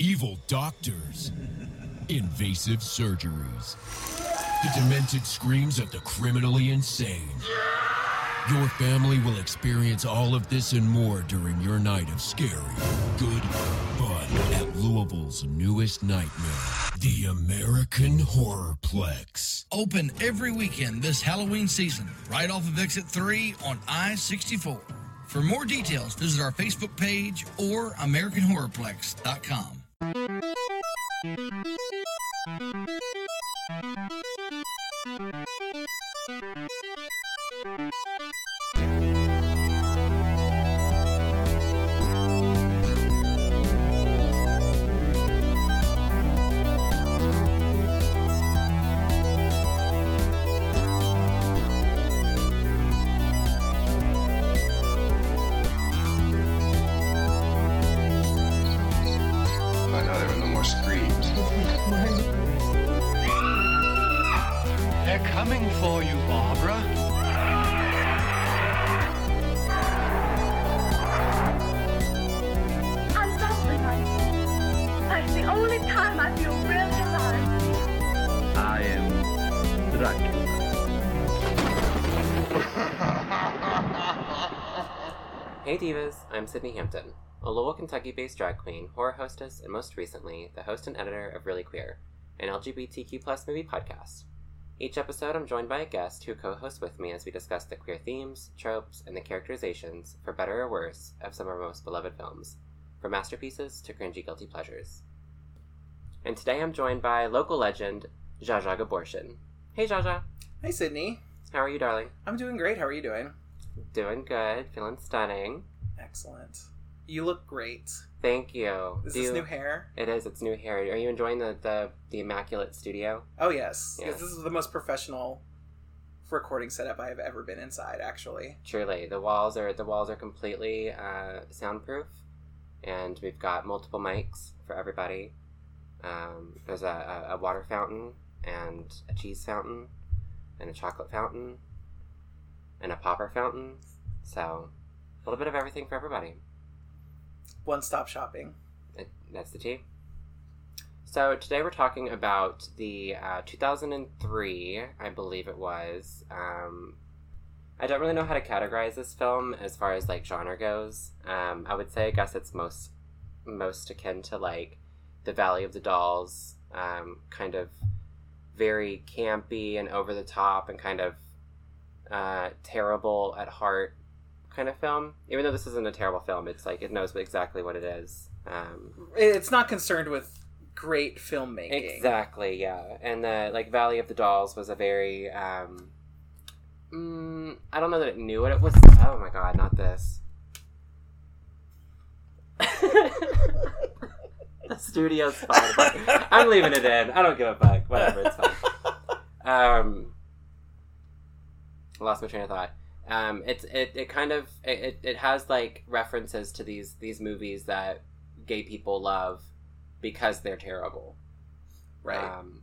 evil doctors, invasive surgeries, the demented screams of the criminally insane. Your family will experience all of this and more during your night of scary, good fun at Louisville's newest nightmare, the American Horrorplex. Open every weekend this Halloween season, right off of Exit 3 on I 64. For more details, visit our Facebook page or AmericanHorrorplex.com. By Sydni Hampton, a Louisville, Kentucky based drag queen, horror hostess, and most recently, the host and editor of Reely Queer, an LGBTQ plus movie podcast. Each episode, I'm joined by a guest who co hosts with me as we discuss the queer themes, tropes, and the characterizations, for better or worse, of some of our most beloved films, from masterpieces to cringy guilty pleasures. And today I'm joined by local legend, Zsa Zsa Gabortion. Hey Zsa Zsa, Hey, Sydni. how are you, darling? I'm doing great. How are you doing? Doing good, feeling stunning. Excellent. You look great. Thank you. Is Do this you- new hair? It is. It's new hair. Are you enjoying the the, the immaculate studio? Oh, yes. Yeah. Yes, this is the most professional recording setup I have ever been inside, actually. Truly, the walls are the walls are completely uh, soundproof, and we've got multiple mics for everybody. Um, there's a, a, a water fountain and a cheese fountain and a chocolate fountain and a popper fountain. So a little bit of everything for everybody. One stop shopping. It, that's the tea. So today we're talking about the uh, 2003, I believe it was. Um, I don't really know how to categorize this film as far as like genre goes. Um, I would say I guess it's most most akin to like the Valley of the Dolls, um, kind of very campy and over the top and kind of uh, terrible at heart kind of film. Even though this isn't a terrible film, it's like it knows exactly what it is. Um, It's not concerned with great filmmaking. Exactly, yeah. And the like Valley of the Dolls was a very um mm, I don't know that it knew what it was. Oh my god, not this. the studio's fine. I'm leaving it in. I don't give a fuck. Whatever, it's fine. Um I lost my train of thought. Um it's it, it kind of it, it has like references to these these movies that gay people love because they're terrible Right. um,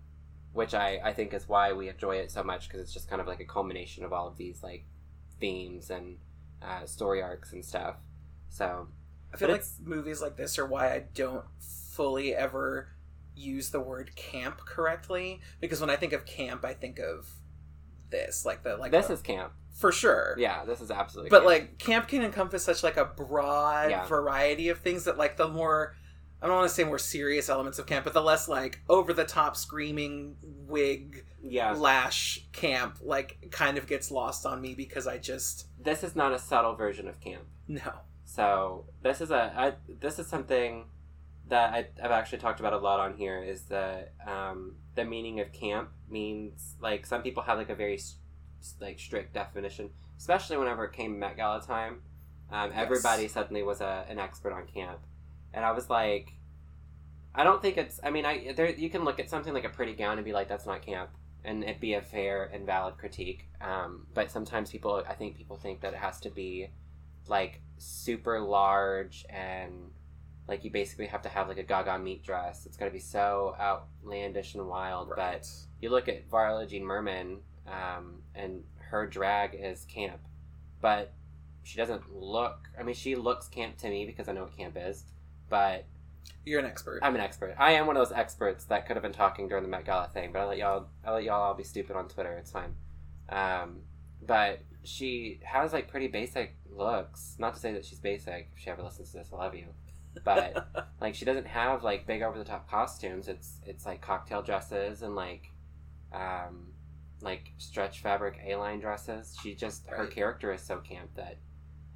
which I, I think is why we enjoy it so much because it's just kind of like a culmination of all of these like themes and uh, story arcs and stuff. So I feel like movies like this are why I don't fully ever use the word camp correctly because when I think of camp, I think of this, like the like this the- is camp. For sure. Yeah, this is absolutely. but camp. like camp can encompass such like a broad Yeah. variety of things that like the more I don't want to say more serious elements of camp, but the less like over the top screaming wig yeah, lash camp like kind of gets lost on me because I just this is not a subtle version of camp. no. So this is a I, this is something that I, I've actually talked about a lot on here. Is that um, the meaning of camp means like some people have like a very like strict definition, especially whenever it came Met Gala time. Um, Yes. Everybody suddenly was a, an expert on camp, and I was like, I don't think it's. I mean, I there you can look at something like a pretty gown and be like, that's not camp, and it'd be a fair and valid critique. Um, but sometimes people, I think people think that it has to be like super large and like you basically have to have like a gaga meat dress. It's gonna be so outlandish and wild. But you look at Varla Jean Merman, um, and her drag is camp, but she doesn't look. I mean, she looks camp to me because I know what camp is, but You're an expert. I'm an expert. I am one of those experts that could have been talking during the Met Gala thing, but I let y'all I let y'all all be stupid on Twitter. It's fine. Um, but she has like pretty basic looks. Not to say that she's basic. If she ever listens to this, I love you. But like she doesn't have like big over the top costumes. It's it's like cocktail dresses and like um like stretch fabric A line dresses. She just her character is so camp that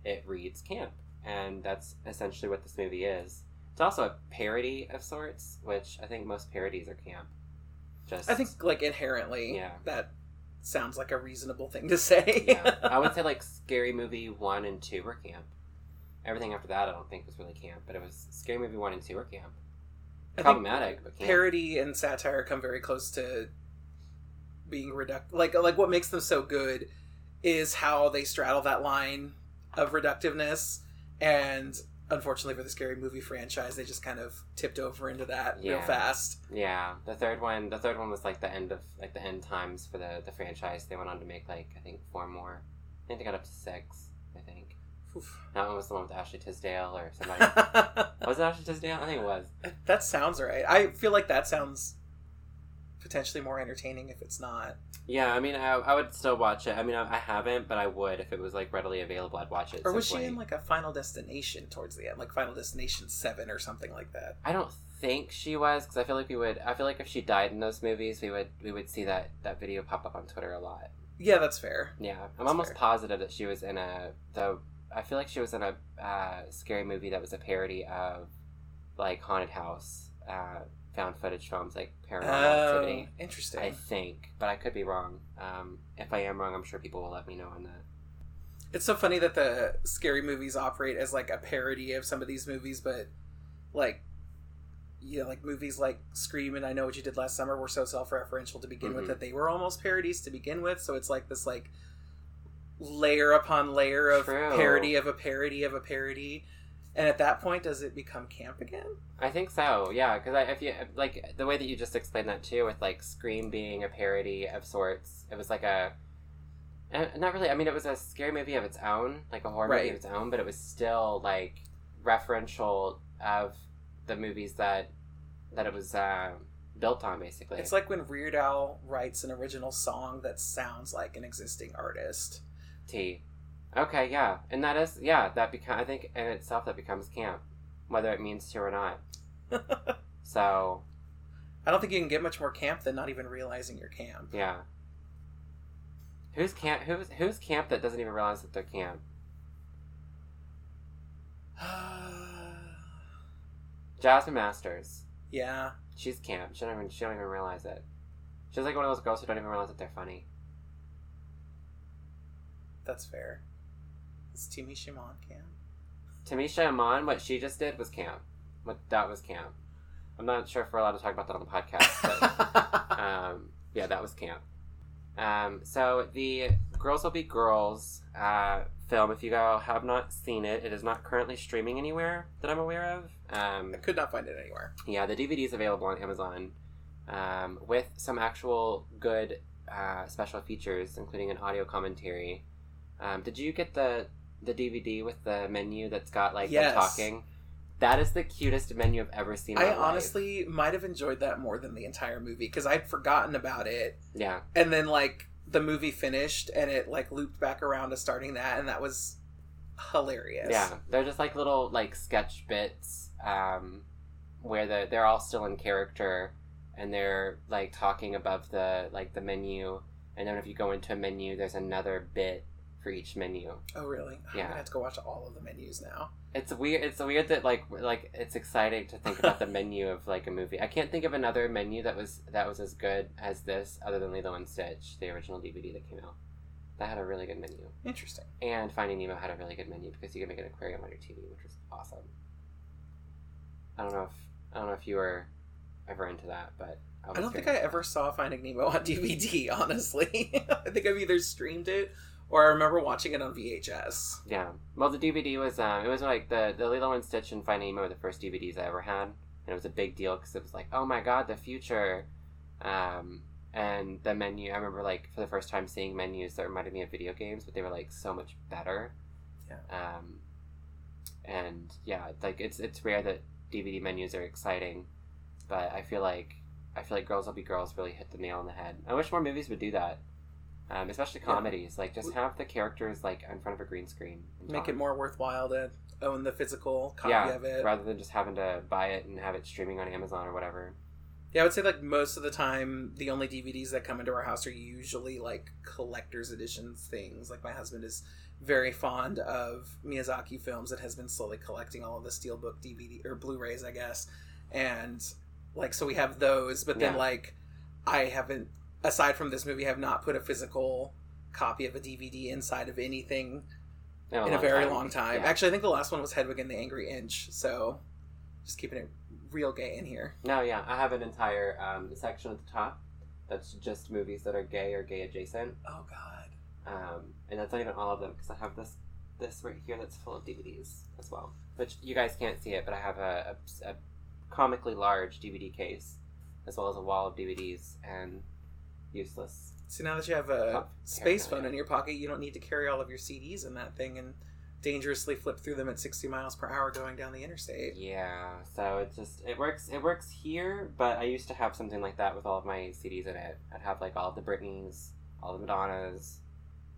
it reads camp. And that's essentially what this movie is. It's also a parody of sorts, which I think most parodies are camp. Just I think like inherently, Yeah. that sounds like a reasonable thing to say. yeah. I would say like Scary Movie one and two were camp. Everything after that, I don't think was really camp, but it was Scary Movie one and two were camp. I think Problematic, but camp. parody and satire come very close to being reduct. Like like what makes them so good is how they straddle that line of reductiveness, and unfortunately for the scary movie franchise, they just kind of tipped over into that real fast. Yeah, the third one. The third one was like the end of like the end times for the the franchise. They went on to make like I think four more. I think they got up to six. I think Oof. that one was the one with Ashley Tisdale or somebody. was it Ashley Tisdale? I think it was. that sounds right. I feel like that sounds potentially more entertaining if it's not. Yeah, I mean, I, I would still watch it. I mean, I, I haven't, but I would if it was like readily available. I'd watch it. Or was she in like a Final Destination towards the end, like Final Destination Seven or something like that? I don't think she was because I feel like we would. I feel like if she died in those movies, we would we would see that that video pop up on Twitter a lot. Yeah, that's fair. Yeah, I'm almost fair. positive that she was in a the. I feel like she was in a uh, scary movie that was a parody of like haunted house, uh, found footage films like Paranormal Oh, Activity. interesting. I think, but I could be wrong. Um, if I am wrong, I'm sure people will let me know on that. It's so funny that the scary movies operate as like a parody of some of these movies, but like you know, like movies like Scream and I Know What You Did Last Summer were so self-referential to begin with Mhm. that they were almost parodies to begin with. So it's like this like layer upon layer of True. parody of a parody of a parody. And at that point, does it become camp again? I think so, yeah. Because if you like the way that you just explained that too, with like Scream being a parody of sorts, it was like a, eh, not really. I mean, it was a scary movie of its own, like a horror movie of its own, but it was still like referential of the movies that that it was uh, built on, basically. It's like when Weird Al writes an original song that sounds like an existing artist. T. Okay, yeah, and that is yeah. That become I think in itself that becomes camp, whether it means to or not. So I don't think you can get much more camp than not even realizing you're camp. Yeah. Who's camp? Who's who's camp that doesn't even realize that they're camp? Jasmine Masters. yeah, She's camp. She don't even she don't even realize it. She's like one of those girls who don't even realize that they're funny. that's fair. Is Tamisha Iman camp? Tamisha Iman, what she just did was camp. What that was camp. I'm not sure if we're allowed to talk about that on the podcast, but um, yeah, that was camp. Um, so the Girls Will Be Girls uh, film, if you go have not seen it, it is not currently streaming anywhere that I'm aware of. Um, I could not find it anywhere. yeah, the DVD is available on Amazon um, with some actual good uh, special features, including an audio commentary. Um, did you get the the DVD with the menu that's got like Yes. them talking? That is the cutest menu I've ever seen. I my life. honestly might have enjoyed that more than the entire movie because I'd forgotten about it, yeah, and then like the movie finished and it like looped back around to starting that, and that was hilarious. yeah, they're just like little like sketch bits um, where the they're all still in character and they're like talking above the like the menu, and then if you go into a menu, there's another bit for each menu. Oh really? I'm Yeah. gonna have to go watch all of the menus now. It's weird. It's weird that like like it's exciting to think about the menu of like a movie. I can't think of another menu that was that was as good as this, other than Lilo and Stitch, the original DVD that came out. That had a really good menu, Interesting. and Finding Nemo had a really good menu because you could make an aquarium on your TV, which was awesome. I don't know if I don't know if you were ever into that, but I, was I don't think I ever saw Finding Nemo on DVD. Honestly, I think I've either streamed it or I remember watching it on VHS. Yeah. Well, the DVD was um, it was like the the Lilo and Stitch and Finding Nemo were the first DVDs I ever had, and it was a big deal because it was like, oh my god, the future. Um, and the menu, I remember like for the first time seeing menus that reminded me of video games, but they were like so much better. Yeah. Um, and yeah, like it's it's rare that DVD menus are exciting, but I feel like I feel like Girls Will Be Girls really hit the nail on the head. I wish more movies would do that, um, especially Yeah. comedies. Like just have the characters like in front of a green screen. Make talk. it more worthwhile to own the physical copy yeah, of it. rather than just having to buy it and have it streaming on Amazon or whatever. Yeah, I would say like most of the time, the only DVDs that come into our house are usually like collector's editions things. Like my husband is very fond of Miyazaki films and has been slowly collecting all of the Steelbook DVD or Blu-rays, I guess. And like, so we have those, but then Yeah. like, I haven't, aside from this movie, have not put a physical copy of a DVD inside of anything in a long very time. long time. Yeah. Actually, I think the last one was Hedwig and the Angry Inch. So, just keeping it real gay in here. No, yeah, I have an entire um, section at the top that's just movies that are gay or gay adjacent, Oh God. um, and that's not even all of them because I have this this right here that's full of DVDs as well. Which you guys can't see it, but I have a, a, a comically large DVD case as well as a wall of DVDs and useless. So now that you have a Pop space phone in your pocket, you don't need to carry all of your CDs in that thing and dangerously flip through them at 60 miles per hour going down the interstate. Yeah, so it just it works. It works here, but I used to have something like that with all of my CDs in it. I'd have like all the Britneys, all the Madonnas,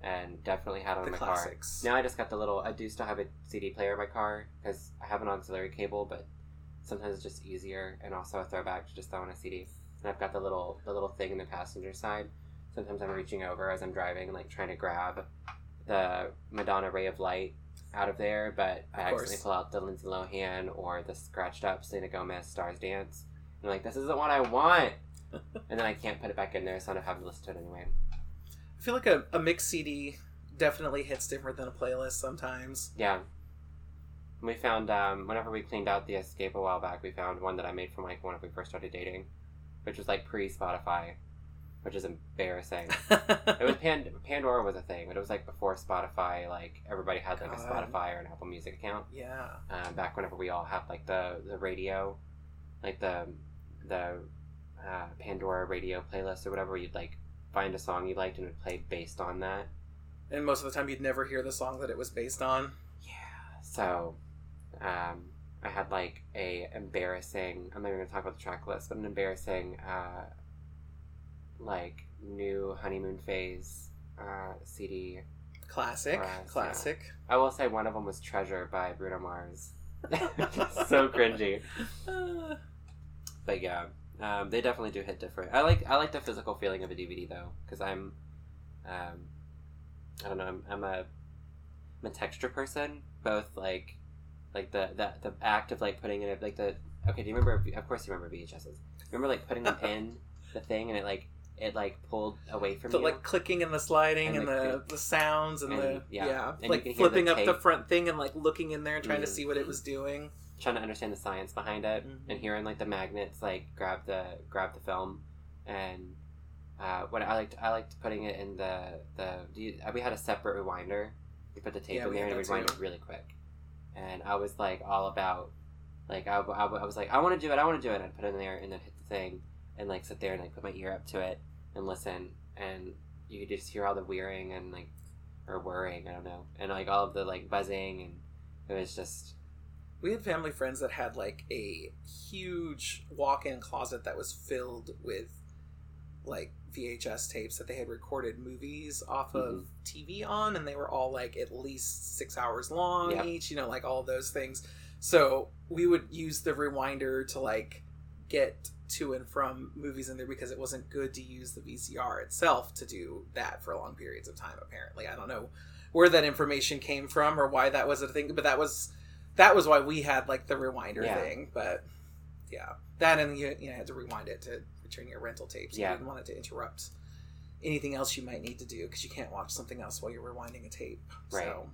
and definitely had on The my classics. car. Now I just got the little. I do still have a CD player in my car because I have an auxiliary cable, but sometimes it's just easier and also a throwback to just throw in a CD. And I've got the little the little thing in the passenger side. Sometimes I'm reaching over as I'm driving, like trying to grab the Madonna Ray of Light out of there, but I Of course. accidentally pull out the Lindsay Lohan or the scratched up Selena Gomez Stars Dance. And I'm like, this isn't what I want. and then I can't put it back in there, so I don't have to listen to it anyway. I feel like a, a mixed CD definitely hits different than a playlist sometimes. Yeah. We found um, whenever we cleaned out the Escape a while back, we found one that I made from like when we first started dating, which was like pre Spotify, which is embarrassing. It was Pan- Pandora was a thing, but it was like before Spotify. Like everybody had like a Spotify or an Apple Music account. yeah. um, back whenever we all had like the the radio, like the the uh, Pandora radio playlist or whatever. You'd like find a song you liked and it would play based on that. And most of the time you'd never hear the song that it was based on. Yeah. So, um, I had like a embarrassing. I'm not even gonna talk about the track list, but an embarrassing, uh, like new honeymoon phase uh, CD. Classic. Yeah. Classic. I will say one of them was Treasure by Bruno Mars. so cringy. But yeah, um, they definitely do hit different. I like I like the physical feeling of a DVD though, because I'm, um, I don't know, I'm, I'm a, I'm a texture person. Both like, like the the the act of like putting in it like the okay. Do you remember? Of course, you remember VHSs. Remember like putting them in the thing and it like it like pulled away from the you. like clicking and the sliding and, And the, the- the sounds and, and- the yeah. yeah, And like flipping the up the front thing and like looking in there and trying to Mm. see what it was doing. trying to understand the science behind it Mhm. and hearing like the magnets like grab the grab the film and uh, what I liked I liked putting it in the the do you, we had a separate rewinder you put the tape Yeah, in there and it that rewind it really quick and I was like all about like I, I, I was like I want to do it I want to do it. I'd put it in there and then hit the thing and like sit there and like put my ear up to it and listen. And you could just hear all the whirring and like or whirring I don't know. And like all of the like buzzing and it was just We had family friends that had like a huge walk-in closet that was filled with like VHS tapes that they had recorded movies off of Mhm. TV on, and they were all like at least six hours long Yeah. each. You know, like all those things. So we would use the rewinder to like get to and from movies in there because it wasn't good to use the VCR itself to do that for long periods of time. Apparently, I don't know where that information came from or why that was a thing, but that was that was why we had like the rewinder Yeah. thing. But yeah, that and you, you know, had to rewind it to return your rental tapes. Yeah. You didn't want it to interrupt anything else you might need to do because you can't watch something else while you're rewinding a tape. Right. So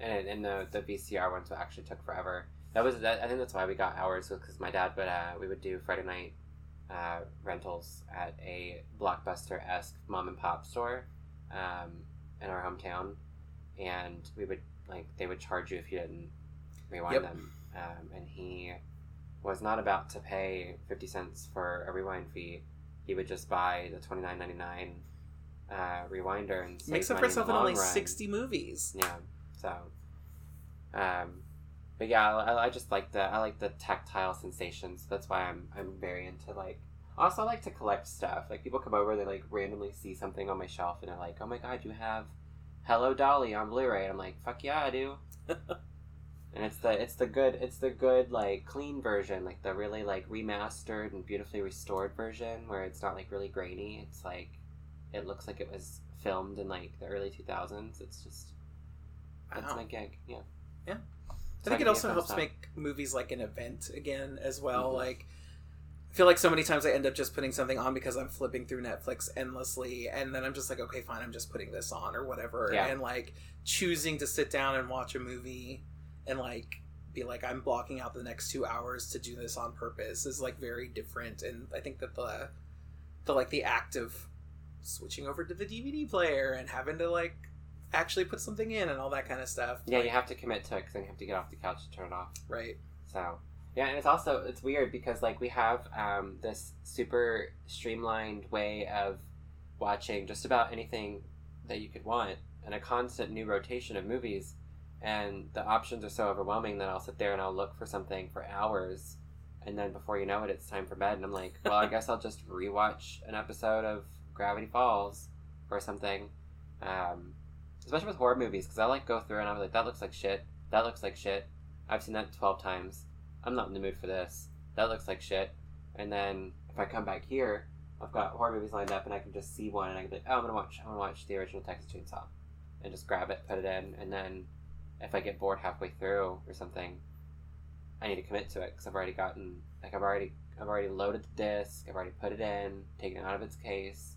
and and the the VCR ones actually took forever. That was that, I think that's why we got ours because my dad would uh, we would do Friday night uh, rentals at a blockbuster esque mom and pop store um, in our hometown, and we would like they would charge you if you didn't rewind Yep. them, um, and he was not about to pay fifty cents for a rewind fee. He would just buy the twenty nine ninety nine uh, rewinder and makes up for itself in only run. sixty movies. Yeah. So, um, but yeah, I, I just like the I like the tactile sensations. That's why I'm I'm very into like. Also, I like to collect stuff. Like people come over, they like randomly see something on my shelf, and they're like, "Oh my god, you have Hello Dolly on Blu-ray." And I'm like, "Fuck yeah, I do." and it's the it's the good it's the good like clean version, like the really like remastered and beautifully restored version, where it's not like really grainy. It's like it looks like it was filmed in like the early 2000s. It's just that's Wow. my gig. Yeah. Yeah. So I think it also helps make movies like an event again as well. Mhm. Like, I feel like so many times I end up just putting something on because I'm flipping through Netflix endlessly, and then I'm just like, okay, fine, I'm just putting this on or whatever, Yeah. and like choosing to sit down and watch a movie and like be like, I'm blocking out the next two hours to do this on purpose is like very different, and I think that the the like the act of switching over to the DVD player and having to like actually put something in and all that kind of stuff. Yeah, like, you have to commit to it because then you have to get off the couch to turn it off. right. So yeah, and it's also it's weird because like we have um, this super streamlined way of watching just about anything that you could want and a constant new rotation of movies and the options are so overwhelming that I'll sit there and I'll look for something for hours and then before you know it it's time for bed and I'm like, well, I guess I'll just rewatch an episode of Gravity Falls or something. Um, especially with horror movies because I like go through and I'm like, that looks like shit. That looks like shit. I've seen that 12 times. I'm not in the mood for this. That looks like shit. And then if I come back here, I've got horror movies lined up and I can just see one and I can be like, oh, I'm gonna watch, I'm gonna watch the original Texas Chainsaw, and just grab it, put it in, and then if I get bored halfway through or something, I need to commit to it because I've already gotten, like, I've already, I've already loaded the disc, I've already put it in, taken it out of its case,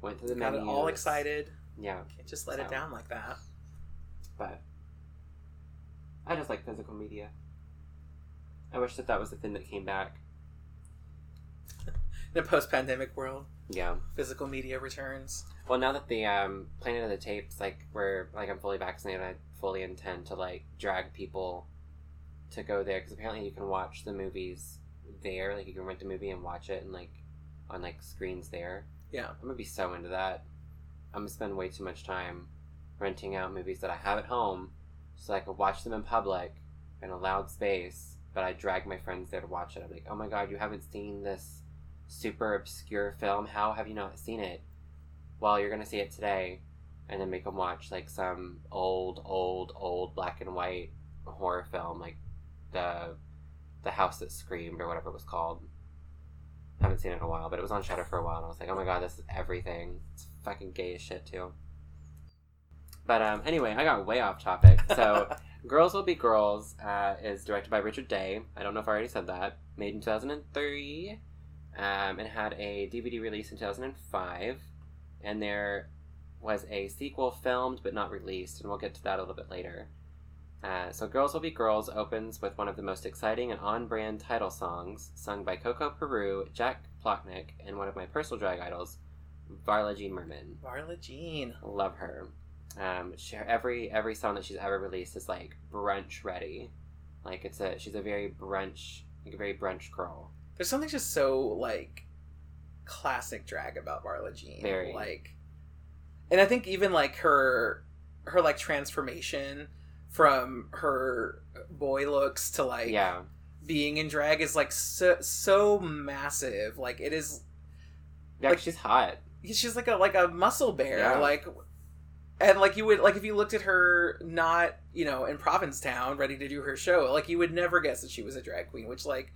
went through the Got it all excited. Yeah, Can't just let it down like that. but I just like physical media. I wish that that was the thing that came back. In a post-pandemic world, Yeah. physical media returns. Well, now that the um, Planet of the Tapes, like we're like I'm fully vaccinated, I fully intend to like drag people to go there because apparently you can watch the movies there. Like you can rent a movie and watch it and like on like screens there. Yeah. I'm gonna be so into that. I'm gonna spend way too much time renting out movies that I have at home so I can watch them in public in a loud space. But I drag my friends there to watch it. I'm like, oh my god, you haven't seen this super obscure film? How have you not seen it? Well, you're gonna see it today, and then make them watch like some old, old, old black and white horror film, like the the House That Screamed or whatever it was called. I Haven't seen it in a while, but it was on Shudder for a while, and I was like, oh my god, this is everything. It's fucking gay as shit too. But um, anyway, I got way off topic. So, Girls Will Be Girls uh, is directed by Richard Day. I don't know if I already said that. Made in 2003, um, and had a DVD release in 2005. And there was a sequel filmed but not released, and we'll get to that a little bit later. Uh, so, Girls Will Be Girls opens with one of the most exciting and on brand title songs, sung by Coco Peru, Jack Plotnick, and one of my personal drag idols, Varla Jean Merman. Varla Jean. Love her. Um, she, every every song that she's ever released is like brunch ready. Like it's a she's a very brunch like a very brunch girl. There's something just so like classic drag about Varla Jean. Very. like, and I think even like her her like transformation from her boy looks to like yeah, being in drag is like so so massive. Like it is. yeah, Like- she's hot. She's like a like a muscle bear. Yeah. Like. And like you would like if you looked at her not you know in Provincetown ready to do her show like you would never guess that she was a drag queen which like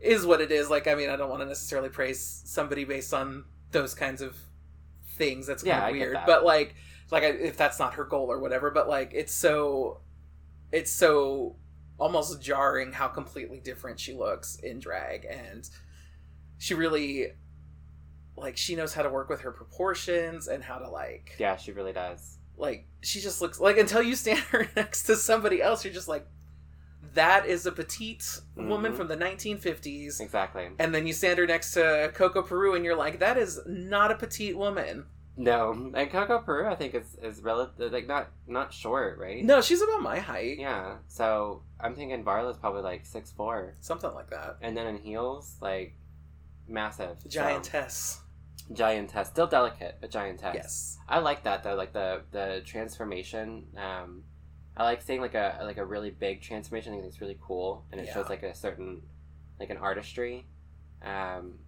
is what it is. Like I mean I don't want to necessarily praise somebody based on those kinds of things. That's kind Yeah, of weird. but like like I- if that's not her goal or whatever but like it's so it's so almost jarring how completely different she looks in drag. And she really like she knows how to work with her proportions and how to like Yeah, she really does. like she just looks like until you stand her next to somebody else you're just like that is a petite woman Mhm. from the 1950s Exactly. and then you stand her next to coco peru and you're like that is not a petite woman No, and Coco Peru I think is is relative like not not short, right? no she's about my height Yeah. So I'm thinking Varla's probably like six four, something like that and then in heels like massive. So- giantess giantess, still delicate, but giantess. yes I like that though, like the the transformation. Um, I like seeing like a like a really big transformation. I think it's really cool, and it Yeah. shows like a certain like an artistry. Um,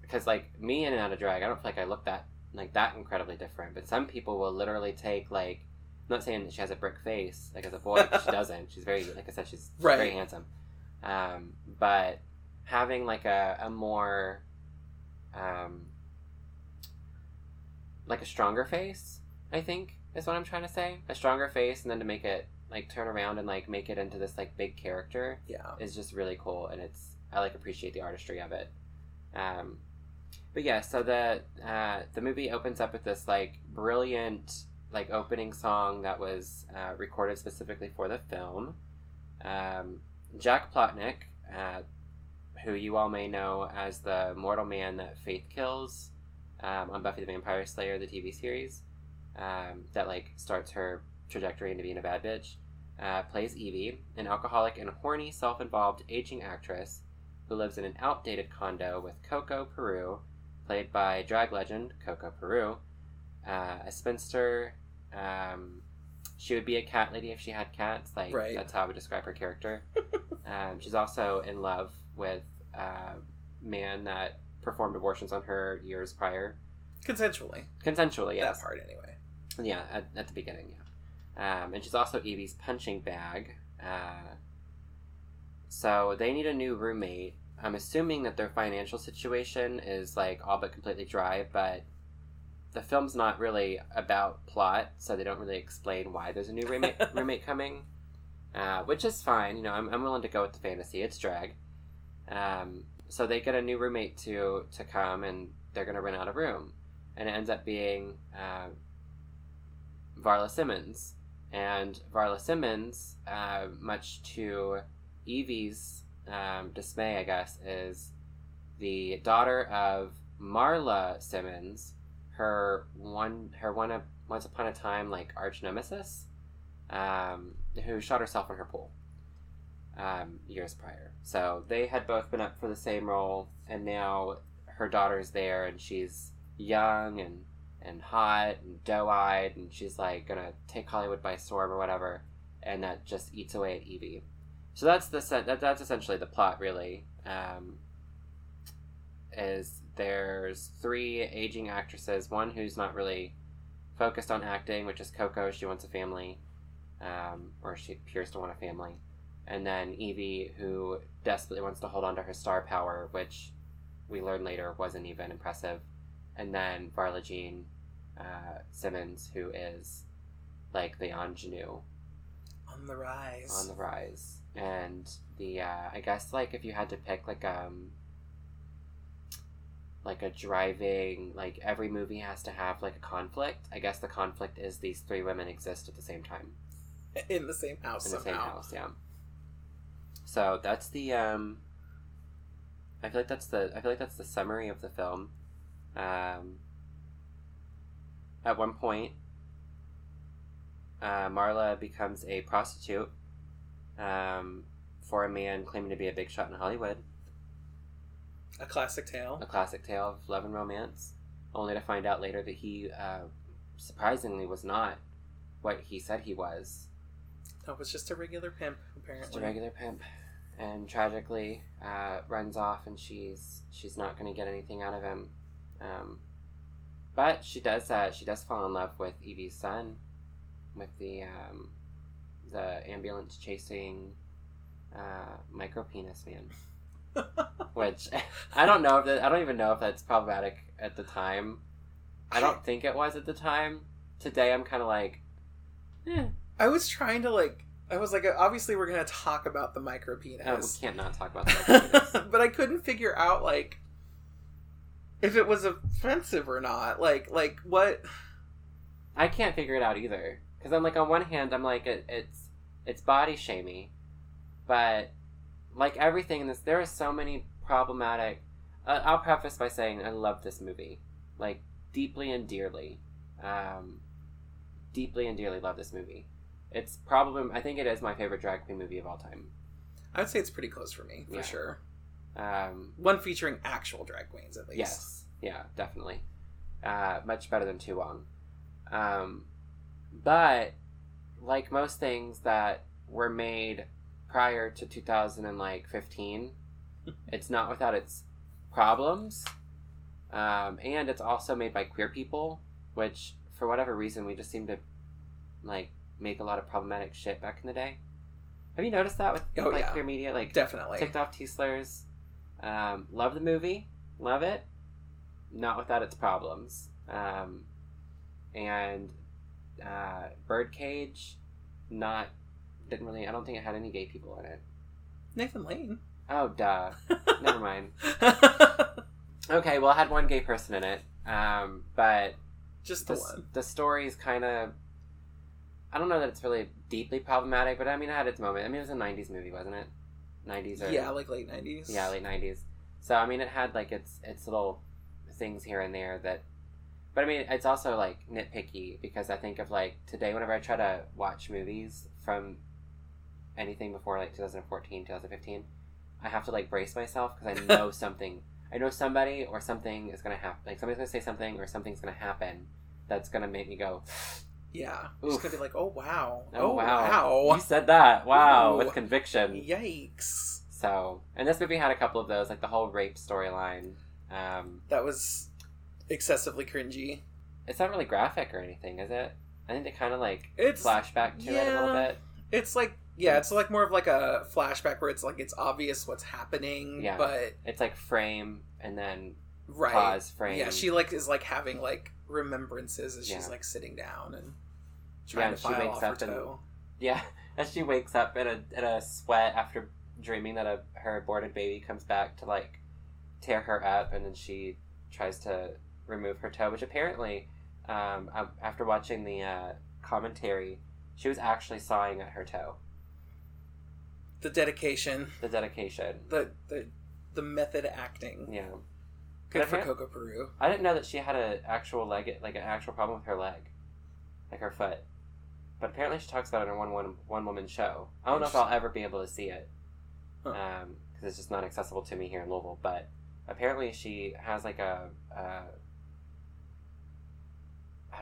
because like me in and out of drag, I don't feel like I look that like that incredibly different. But some people will literally take like, I'm not saying that she has a brick face like as a boy, she doesn't. She's very like I said, she's Right. very handsome. Um, but having like a a more um like a stronger face, I think is what I'm trying to say. A stronger face, and then to make it like turn around and like make it into this like big character Yeah. is just really cool, and it's I like appreciate the artistry of it. Um, but yeah, so the uh, the movie opens up with this like brilliant like opening song that was uh, recorded specifically for the film. Um, Jack Plotnick, uh, who you all may know as the mortal man that Faith kills um, on Buffy the Vampire Slayer, the TV series, um, that like starts her trajectory into being a bad bitch, uh, plays Evie, an alcoholic and horny, self-involved aging actress who lives in an outdated condo with Coco Peru, played by drag legend Coco Peru, uh, a spinster. Um, she would be a cat lady if she had cats. Like Right. that's how I would describe her character. um, she's also in love with a man that performed abortions on her years prior, Consensually. consensually. Yes. That part, anyway. Yeah, at, at the beginning, yeah. Um, and she's also Evie's punching bag. Uh, so they need a new roommate. I'm assuming that their financial situation is like all but completely dry, but the film's not really about plot, so they don't really explain why there's a new roommate roommate coming, uh, which is fine. You know, I'm, I'm willing to go with the fantasy. It's drag. Um, so they get a new roommate to to come, and they're gonna rent out a room, and it ends up being uh, Varla Simmons. And Varla Simmons, uh, much to Evie's um, dismay, I guess, is the daughter of Marla Simmons, her one, her one of, once upon a time like arch nemesis, um, who shot herself in her pool um, years prior. So they had both been up for the same role, and now her daughter's there, and she's young and and hot and doe-eyed, and she's like gonna take Hollywood by storm or whatever, and that just eats away at Evie. So that's the that, that's essentially the plot, really. Um, is there's three aging actresses, one who's not really focused on acting, which is Coco. She wants a family, um, or she appears to want a family, and then Evie, who desperately wants to hold on to her star power, which we learn later wasn't even impressive, and then Varla Jean uh, Simmons, who is like the ingenue On the rise. on the rise, and the uh, I guess like if you had to pick like um like a driving like every movie has to have like a conflict. I guess the conflict is these three women exist at the same time in the same house in the somehow. same house. Yeah. So that's the um. I feel like that's the I feel like that's the summary of the film. Um. At one point, uh, Marla becomes a prostitute um, for a man claiming to be a big shot in Hollywood. A classic tale. A classic tale of love and romance, only to find out later that he, uh, surprisingly, was not what he said he was. No, it was just a regular pimp, apparently. Just a regular pimp, and tragically uh, runs off, and she's she's not going to get anything out of him. Um, but she does uh, she does fall in love with Evie's son, with the um, the ambulance chasing uh, micro penis man. Which I don't know if that, I don't even know if that's problematic at the time. I don't think it was at the time. Today I'm kind of like, eh, I was trying to like. I was like, obviously we're gonna talk about the micro oh, we can't not talk about that. but I couldn't figure out like if it was offensive or not. Like, like what? I can't figure it out either. Because I'm like, on one hand, I'm like, it, it's it's body shamey, but like everything in this, there are so many problematic. Uh, I'll preface by saying I love this movie, like deeply and dearly, um, deeply and dearly love this movie. It's probably I think it is my favorite drag queen movie of all time. I would say it's pretty close for me, for Yeah. sure. Um, One featuring actual drag queens, at least. Yes. Yeah, definitely. Uh, much better than long. Um, but like most things that were made prior to 2015, it's not without its problems. Um, and it's also made by queer people, which for whatever reason we just seem to like make a lot of problematic shit back in the day. Have you noticed that with Oh, like yeah. queer media? Like Definitely. ticked off T slurs. Um, love the movie, love it. Not without its problems. Um, and uh, Birdcage, not didn't really. I don't think it had any gay people in it. Nathan Lane. Oh, duh. Never mind. Okay, well, I had one gay person in it, um, but Just the the, one. the story's kind of. I don't know that it's really deeply problematic, but I mean, it had its moment. I mean, it was a '90s movie, wasn't it? '90s or Yeah, like late nineties. yeah, late '90s. So I mean, it had like its its little things here and there that, but I mean, it's also like nitpicky because I think of like today whenever I try to watch movies from anything before like 2014, 2015, I have to like brace myself because I know something. I know somebody or something is gonna happen. Like somebody's gonna say something or something's gonna happen that's gonna make me go, Yeah. Just Oof. gonna be like, oh wow. "Oh, wow, wow. you said that! Wow, Ooh. with conviction." Yikes. So, and this movie had a couple of those, like the whole rape storyline. Um, That was excessively cringy. it's not really graphic or anything, is it? I think they kind of like It's flashback to it a little bit. It's like yeah, it's like more of like a flashback where it's like it's obvious what's happening, Yeah. but It's like frame and then right. pause frame. Yeah, she like is like having like remembrances as she's like sitting down and to she wakes up and- toe. yeah, as she wakes up in a in a sweat after dreaming that a her aborted baby comes back to like tear her up, and then she tries to remove her toe, which apparently, um, after watching the uh, commentary, she was actually sawing at her toe. The dedication, The dedication. the the the method acting. Yeah. Good But for Coco Peru. I didn't know that she had an actual leg, like an actual problem with her leg, like her foot. But apparently, she talks about it in a one one one woman show. I don't know if I'll ever be able to see it, Huh. um, because it's just not accessible to me here in Louisville. But apparently, she has like a, uh,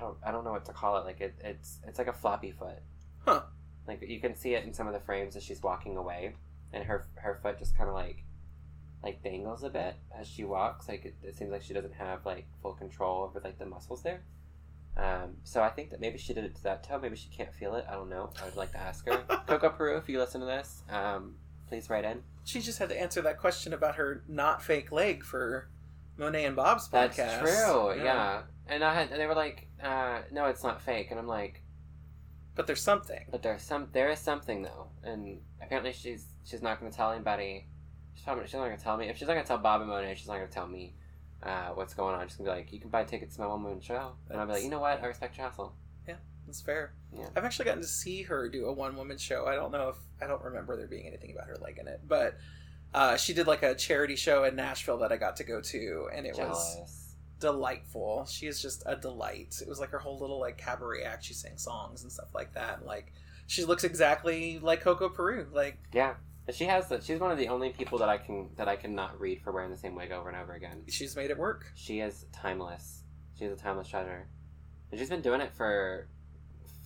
don't I don't know what to call it. Like it, it's it's like a floppy foot. Huh. Like you can see it in some of the frames as she's walking away, and her her foot just kind of like like dangles a bit as she walks. Like it, it seems like she doesn't have like full control over like the muscles there. Um, so I think that maybe she did it to that toe. Maybe she can't feel it. I don't know. I would like to ask her. Coco Peru, if you listen to this, um, please write in. She just had to answer that question about her not fake leg for Monet and Bob's podcast. That's true. Yeah. And I had, and they were like, uh, "No, it's not fake." And I'm like, But there's something. "But there's some, there is something though." And apparently, she's she's not going to tell anybody. She's probably she's not going to tell me. If she's not going to tell Bob and Monet, she's not going to tell me uh, what's going on. She's going to be like, "You can buy tickets to my one woman show," and I'll be like, "You know what? I respect your hustle." That's fair. Yeah. I've actually gotten to see her do a one woman show. I don't know if I don't remember there being anything about her leg in it, but uh, she did like a charity show in Nashville that I got to go to, and it was delightful. She is just a delight. It was like her whole little like cabaret act. She sang songs and stuff like that. And, like she looks exactly like Coco Peru. Like Yeah, but she has. The, she's one of the only people that I can that I can not read for wearing the same wig over and over again. she's made it work. She is timeless. She's a timeless treasure, and she's been doing it for,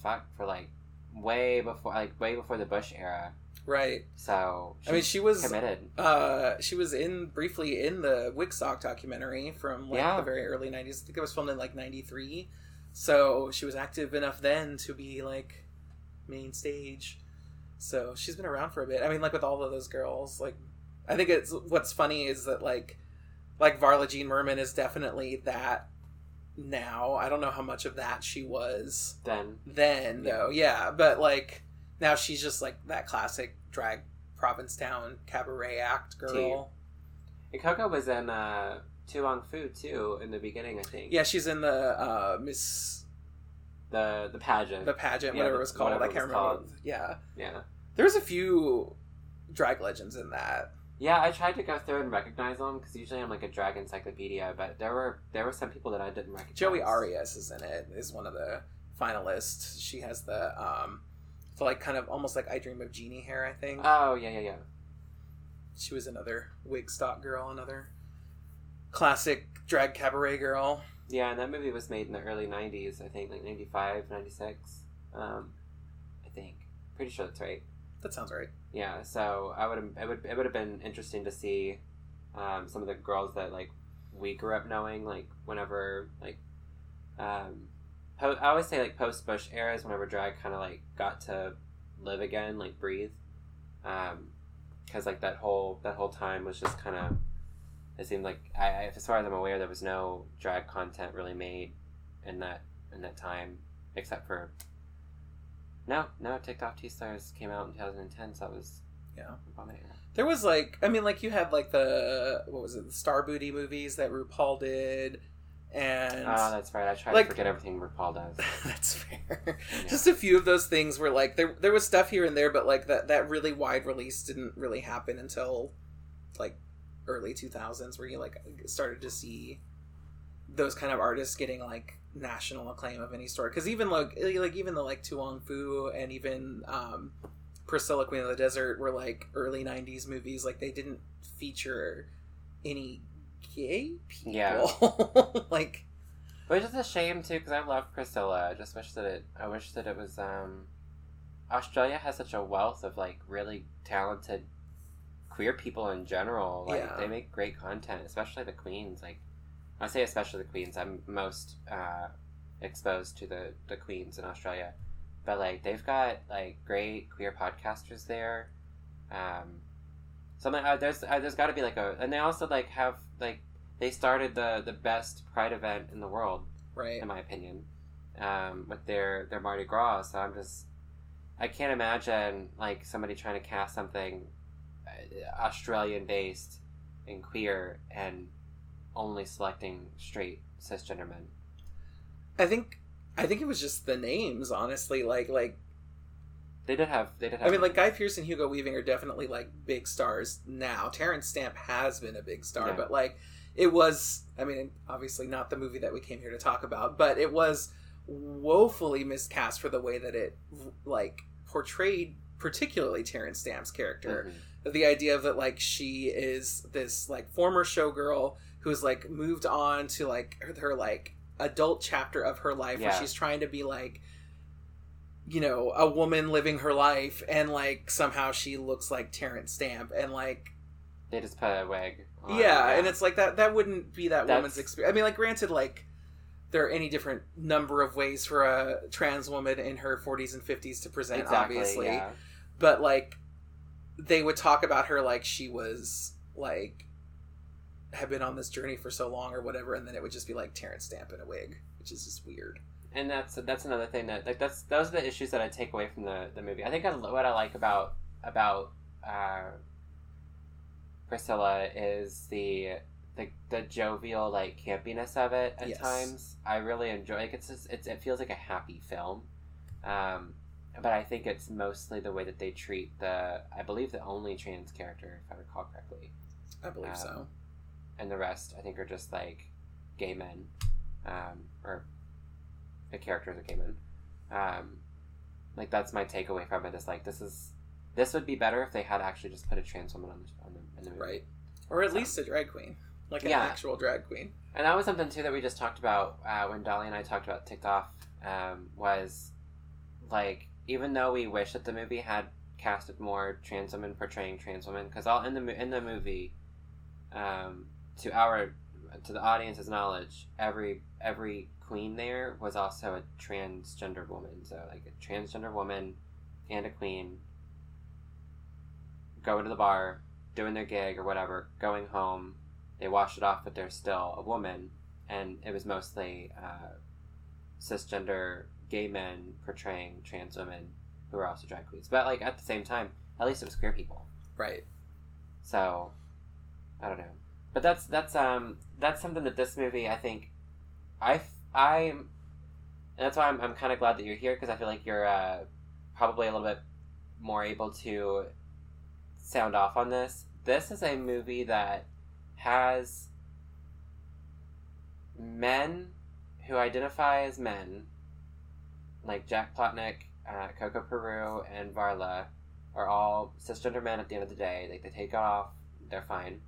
fuck, for like way before, like way before the Bush era. Right. So I mean, she was committed. uh she was in briefly in the Wigstock documentary from like Yeah. the very early 90s. I think it was filmed in like 93. So she was active enough then to be like main stage. So she's been around for a bit. I mean, like with all of those girls, like I think it's what's funny is that like like Varla Jean Merman is definitely that now. I don't know how much of that she was Then then Yeah. though. Yeah, but like now she's just like that classic drag Provincetown cabaret act girl. and Coco was in uh, To Wong Foo in the beginning. I think. Yeah, she's in the uh Miss The the pageant. the pageant, Yeah, whatever the- it was called. I can't remember. called. Yeah. yeah. There's a few drag legends in that. Yeah, I tried to go through and recognize them because usually I'm like a drag encyclopedia, but there were there were some people that I didn't recognize. Joey Arias is in it, is one of the finalists. She has the um the like kind of almost like I Dream of Jeannie hair, I think. Oh yeah yeah yeah. she was another Wigstock girl, another classic drag cabaret girl. Yeah, and that movie was made in the early 90s, I think, like 95, 96. Um, I think. Pretty sure that's right. That sounds right. Yeah, so I would it would it would have been interesting to see um, some of the girls that like we grew up knowing like whenever like um, po- I always say like post Bush eras whenever drag kind of like got to live again like breathe because like that whole that whole time was just kind of it seemed like I, I as far as I'm aware there was no drag content really made in that in that time except for no no Ticked Off T Stars came out in 2010 so that was Yeah. There was like, I mean, like you had like the what was it, the Star Booty movies that RuPaul did, and Oh, that's right. I try Like- to forget everything RuPaul does. that's fair. Yeah. Just a few of those things were like there. There was stuff here and there, but like that that really wide release didn't really happen until like early two thousands, where you like started to see those kind of artists getting like national acclaim of any sort. Because even like like even the like To Wong Foo and even um, Priscilla Queen of the Desert were like early '90s movies. Like they didn't feature any gay people. Yeah. like Which is a shame too, because I love Priscilla. I just wish that it. I wish that it was. um Australia has such a wealth of like really talented queer people in general. Like Yeah. they make great content, especially the queens. Like I say, especially the queens. I'm most uh, exposed to the the queens in Australia, but like they've got like great queer podcasters there. Um, something uh, there's uh, there's got to be like a, and they also like have like they started the the best pride event in the world right. in my opinion, um, with their their Mardi Gras. So I'm just, I can't imagine like somebody trying to cast something Australian based and queer and only selecting straight cisgender men. I think I think it was just the names, honestly. Like like They did have they did have. I mean like Guy Pearce and Hugo Weaving are definitely like big stars now. Terence Stamp has been a big star, Yeah. but like it was I mean obviously not the movie that we came here to talk about, but it was woefully miscast for the way that it like portrayed particularly Terence Stamp's character. Mhm. The idea of that like she is this like former showgirl who's like moved on to like her, her like adult chapter of her life where she's trying to be like you know a woman living her life and like somehow she looks like Terence Stamp and like They just put a wig. yeah, and it's like that that wouldn't be that That's- woman's experience. I mean like granted like there are any different number of ways for a trans woman in her 40s and 50s to present exactly. obviously Yeah. but like they would talk about her like she was like had been on this journey for so long or whatever and then it would just be like Terence Stamp in a wig which is just weird and that's that's another thing that like that's those are the issues that I take away from the the movie. I think I, what I like about about uh, Priscilla is the the the jovial like campiness of it at Yes. times. I really enjoy. Like it's just, it's it feels like a happy film, um, but I think it's mostly the way that they treat the I believe the only trans character if I recall correctly I believe Um, so and the rest I think are just like gay men, um, or the characters are gay men. Um, like that's my takeaway from it. Is like this is this would be better if they had actually just put a trans woman on the on the, in the movie. right or at So- least a drag queen like an Yeah. actual drag queen And that was something too that we just talked about uh, when Dolly and I talked about Ticked Off. Um, was like even though we wish that the movie had casted more trans women portraying trans women, because all in the in the movie, um, to our to the audience's knowledge, every every queen there was also a transgender woman. So like a transgender woman and a queen going to the bar, doing their gig or whatever, going home. They washed it off, but they're still a woman, and it was mostly uh, cisgender gay men portraying trans women who were also drag queens. But like at the same time, at least it was queer people. right So I don't know, but that's that's um that's something that this movie I think I I and that's why I'm I'm kind of glad that you're here because I feel like you're uh, probably a little bit more able to sound off on this. This is a movie that has men who identify as men, like Jack Plotnick, uh, Coco Peru, and Varla, are all cisgender men at the end of the day. Like they take off, they're fine,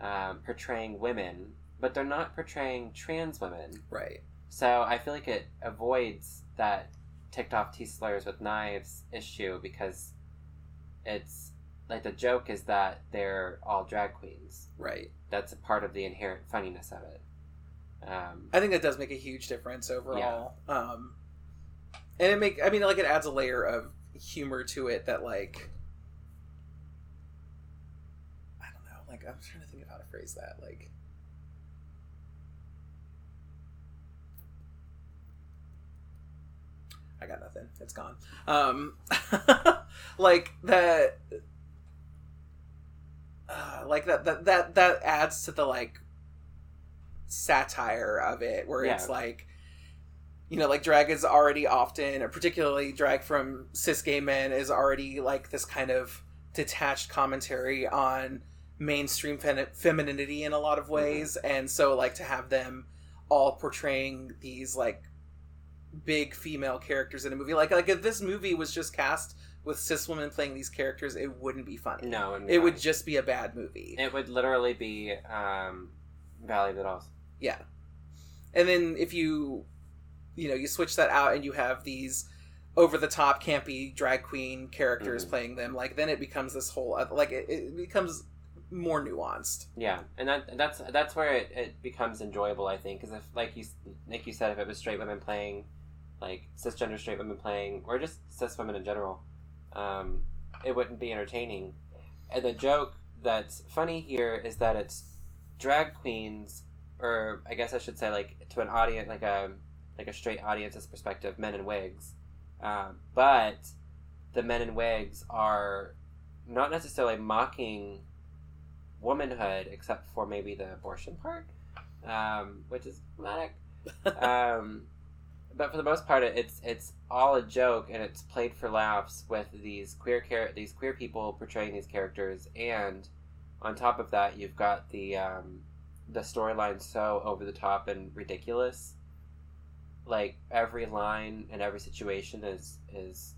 um, portraying women, but they're not portraying trans women. right So I feel like it avoids that ticked off T slurs with knives issue because it's like the joke is that they're all drag queens. Right. That's a part of the inherent funniness of it. Um, I think that does make a huge difference overall. Um, and it make I mean like it adds a layer of humor to it that like I don't know like I'm trying to think of how to phrase that like I got nothing. It's gone. Um, like that, uh, like that, that, that, that adds to the like satire of it, where it's like, you know, like drag is already often, or particularly drag from cis gay men, is already like this kind of detached commentary on mainstream fem- femininity in a lot of ways, and so like to have them all portraying these like big female characters in a movie. Like like if this movie was just cast with cis women playing these characters, it wouldn't be funny. no, It would just be a bad movie. It would literally be um, Valley of the Dolls. Yeah. And then if you you know, you switch that out and you have these over the top campy drag queen characters Mhm. playing them, like then it becomes this whole oth- like it, it becomes more nuanced. Yeah, and that that's that's where it, it becomes enjoyable, I think, because if like you like you said, if it was straight women playing, like cisgender straight women playing, or just cis women in general, um, it wouldn't be entertaining. And the joke that's funny here is that it's drag queens, or I guess I should say, like to an audience, like a like a straight audience's perspective, men in wigs, um, but the men in wigs are not necessarily mocking womanhood, except for maybe the abortion part, um, which is problematic. um, but for the most part, it's it's all a joke and it's played for laughs with these queer char- these queer people portraying these characters, and on top of that, you've got the um, the storyline so over the top and ridiculous. Like every line and every situation is is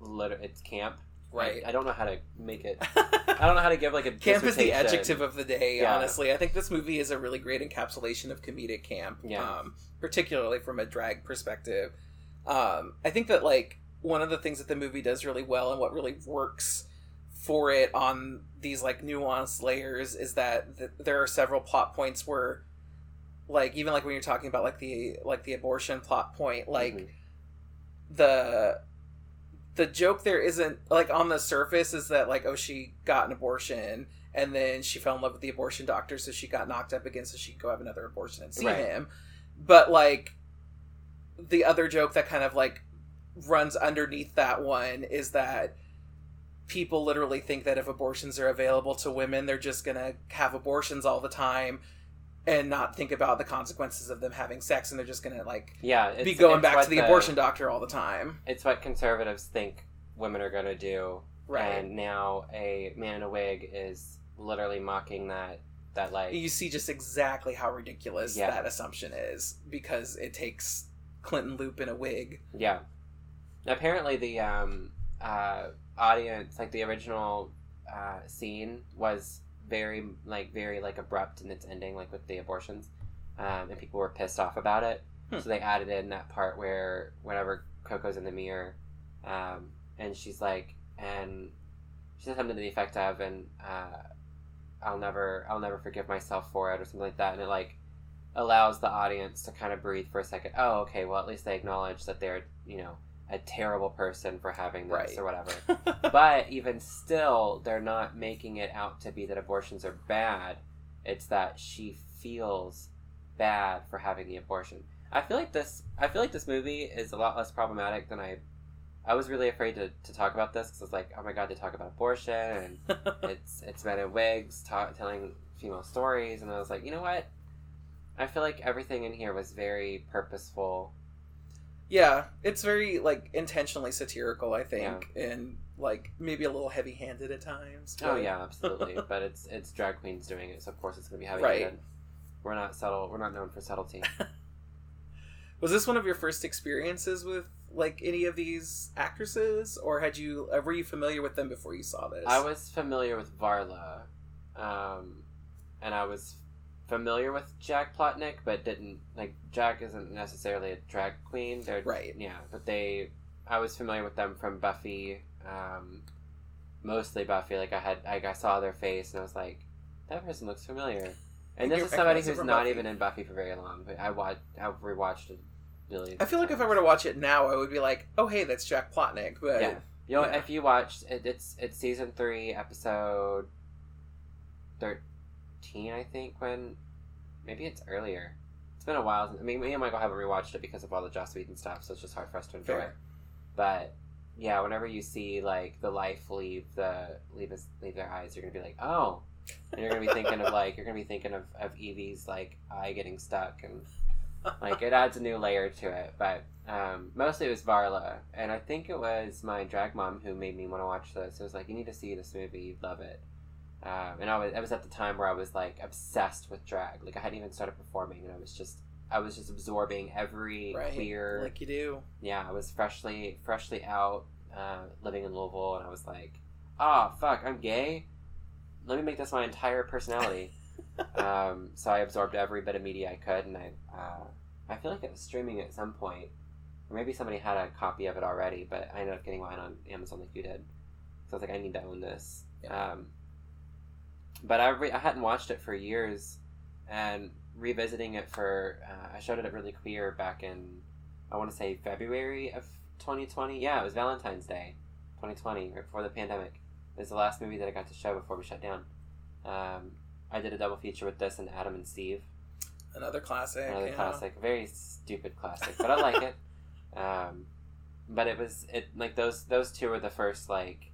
lit- it's camp. Right. I, I don't know how to make it. I don't know how to give like a camp is the adjective of the day Yeah. honestly i think this movie is a really great encapsulation of comedic camp Yeah. um, particularly from a drag perspective um, i think that like one of the things that the movie does really well and what really works for it on these like nuanced layers is that th- there are several plot points where like even like when you're talking about like the like the abortion plot point like Mhm. the the joke there isn't like on the surface is that like oh she got an abortion and then she fell in love with the abortion doctor so she got knocked up again so she could go have another abortion and see Right. him but like the other joke that kind of like runs underneath that one is that people literally think that if abortions are available to women they're just gonna have abortions all the time and not think about the consequences of them having sex and they're just gonna like yeah, be going back to the, abortion doctor all the time It's what conservatives think women are going to do, right and now a man in a wig is literally mocking that. That like you see just exactly how ridiculous Yeah. that assumption is because it takes Clinton Loop in a wig. Yeah. Apparently, the um, uh, audience, like the original uh, scene, was very like very like abrupt in its ending, like with the abortions, um, and people were pissed off about it. Hmm. So they added in that part where whenever Coco's in the mirror, um, and she's like, and she says something to the effect of, and uh, I'll never, I'll never forgive myself for it, or something like that, and it like allows the audience to kind of breathe for a second. Oh, okay. Well, at least they acknowledge that they're, you know, a terrible person for having this Right. or whatever. but even still, they're not making it out to be that abortions are bad. It's that she feels bad for having the abortion. I feel like this. I feel like this movie is a lot less problematic than I. I was really afraid to, to talk about this because I was like, oh my god, they talk about abortion and it's it's men in wigs ta- telling female stories, and I was like, you know what? I feel like everything in here was very purposeful. Yeah, it's very like intentionally satirical, I think, and like maybe a little heavy-handed at times. Oh yeah, absolutely. but it's it's drag queens doing it, so of course it's gonna be heavy. Right. We're not subtle. We're not known for subtlety. Was this one of your first experiences with like any of these actresses, or had you uh, were you familiar with them before you saw this? I was familiar with Varla, um, and I was familiar with Jack Plotnick, but didn't like Jack isn't necessarily a drag queen. They're Right. Yeah, but they, I was familiar with them from Buffy, um, mostly Buffy. Like I had, like I saw their face and I was like, that person looks familiar. And this is somebody who's not Buffy. even in Buffy for very long. But I watched, I've rewatched it. Millions I feel like if I were to watch it now, I would be like, "Oh, hey, that's Jack Plotnick." But Yeah. You know, Yeah. if you watched it, it's it's season three, episode thirteen, I think. When maybe it's earlier. It's been a while. Since, I mean, me and Michael haven't rewatched it because of all the Joss Whedon stuff, so it's just hard for us to enjoy. Fair. But yeah, whenever you see like the life leave the leave his leave their eyes, you're gonna be like, oh, and you're gonna be thinking of like you're gonna be thinking of of Evie's like eye getting stuck and like it adds a new layer to it but um, mostly it was varla and i think it was my drag mom who made me want to watch this it was like you need to see this movie you'd love it um, and I was, I was at the time where i was like obsessed with drag like i hadn't even started performing and i was just i was just absorbing every right, queer like you do. yeah i was freshly freshly out uh, living in louisville and i was like oh fuck i'm gay let me make this my entire personality um, so I absorbed every bit of media I could, and I uh, I feel like it was streaming at some point, or maybe somebody had a copy of it already, but I ended up getting mine on Amazon like you did. So I was like, I need to own this. Yeah. Um, but I re- I hadn't watched it for years, and revisiting it for uh, I showed it at Reely Queer back in I want to say February of 2020. Yeah, it was Valentine's Day, 2020, right before the pandemic. It was the last movie that I got to show before we shut down. Um, I did a double feature with this and Adam and Steve. Another classic. Another yeah. classic, very stupid classic, but I like it. Um, but it was it like those those two were the first like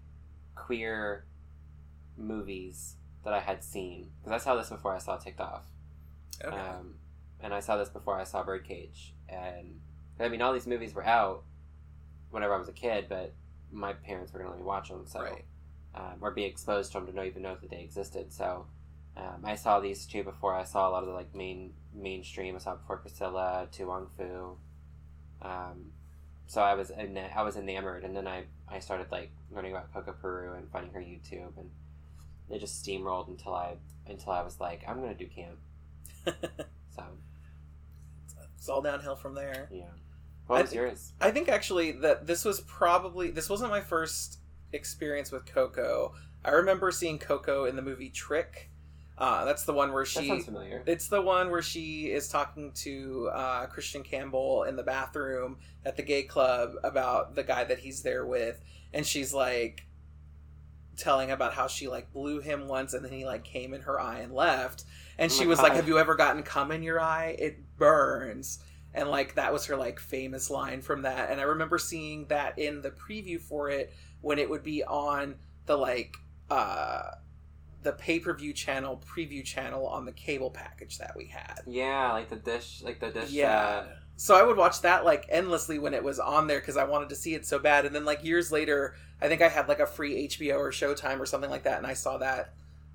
queer movies that I had seen because I saw this before I saw Ticked Off, Okay. um, and I saw this before I saw Birdcage, and I mean all these movies were out whenever I was a kid, but my parents were gonna let me watch them, so right. um, or be exposed to them to not even know that they existed. So um, I saw these two before I saw a lot of the like main mainstream. I saw before Priscilla, To Wong Foo. Um, so I was ena- I was enamored, and then I, I started like learning about Coco Peru and finding her YouTube, and it just steamrolled until I until I was like I'm gonna do camp. So it's all downhill from there. yeah, what I was think- yours? I think actually that this was probably this wasn't my first experience with Coco. I remember seeing Coco in the movie Trick. Uh, that's the one where she. sounds familiar. It's the one where she is talking to uh, Christian Campbell in the bathroom at the gay club about the guy that he's there with, and she's like telling about how she like blew him once, and then he like came in her eye and left, and Oh she was like, "Have you ever gotten cum in your eye? It burns." And like that was her like famous line from that, and I remember seeing that in the preview for it when it would be on the like uh the pay-per-view channel preview channel on the cable package that we had Yeah, like the dish, like the dish. yeah uh, so i would watch that like endlessly when it was on there because i wanted to see it so bad and then like years later i think i had like a free hbo or showtime or something like that and i saw that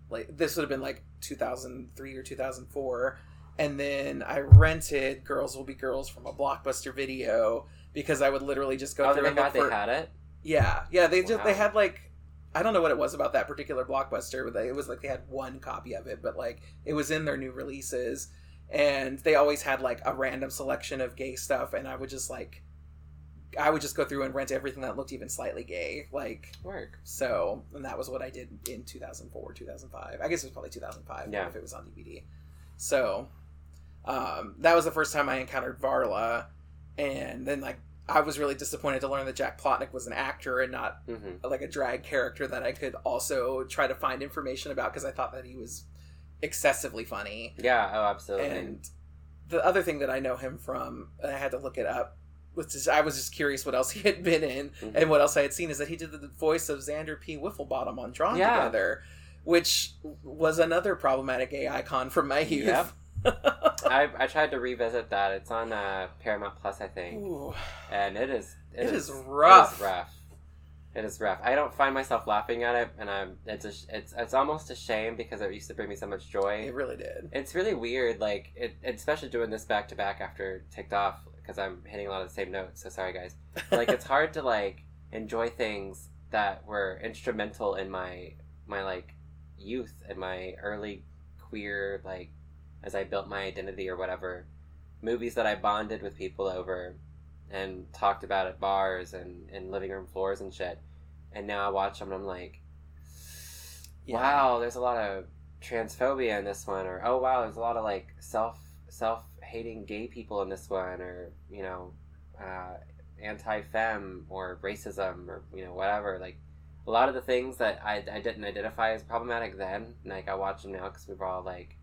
like this would have been like 2003 or 2004 and then i rented girls will be girls from a blockbuster video because i would literally just go oh, through and look had they had it. yeah, yeah. They just they had like I don't know what it was about that particular blockbuster, but they, it was like they had one copy of it, but like it was in their new releases, and they always had like a random selection of gay stuff, and I would just like I would just go through and rent everything that looked even slightly gay, like Work. so, and that was what I did in 2004, 2005. I guess it was probably 2005 Yeah. if it was on DVD. So, um, that was the first time I encountered Varla, and then like I was really disappointed to learn that Jack Plotnick was an actor and not hmm like a drag character that I could also try to find information about because I thought that he was excessively funny. Yeah. Oh, absolutely. And the other thing that I know him from, I had to look it up, was just, I was just curious what else he had been in Mhm. and what else I had seen is that he did the voice of Xandir P. Wifflebottom on Drawn Yeah. Together, which was another problematic gay icon from my youth. Yep. I, I tried to revisit that. It's on uh, Paramount Plus, I think, Ooh. and it is It is, is rough. It is rough. It is rough. I don't find myself laughing at it, and I'm it's a, it's it's almost a shame because it used to bring me so much joy. It really did. It's really weird, like it, especially doing this back to back after ticked off because I'm hitting a lot of the same notes. So sorry, guys. Like it's hard to like enjoy things that were instrumental in my my like youth and my early queer like as I built my identity or whatever. Movies that I bonded with people over and talked about at bars and, and living room floors and shit. And now I watch them and I'm like, Yeah. wow, there's a lot of transphobia in this one, or oh wow, there's a lot of like self self hating gay people in this one, or you know, uh, anti fem or racism or you know whatever. Like a lot of the things that I, I didn't identify as problematic then, like I watch them now because we were all like,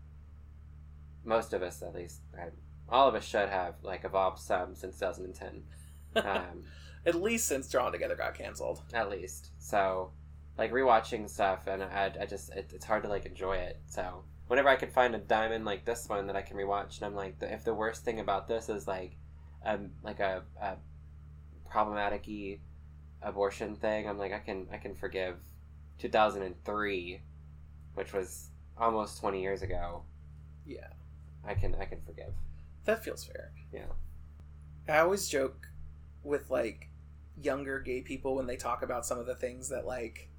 most of us at least, I, all of us should have like evolved some since 2010. Um, At least since Drawn Together got canceled. at least. So, like rewatching stuff, and I, I just it, it's hard to like enjoy it. So whenever I can find a diamond like this one that I can rewatch, and I'm like, the, if the worst thing about this is like, um, like a, a problematic abortion thing, I'm like, I can I can forgive 2003, which was almost 20 years ago. Yeah. I can I can forgive. That feels fair. Yeah. I always joke with like younger gay people when they talk about some of the things that like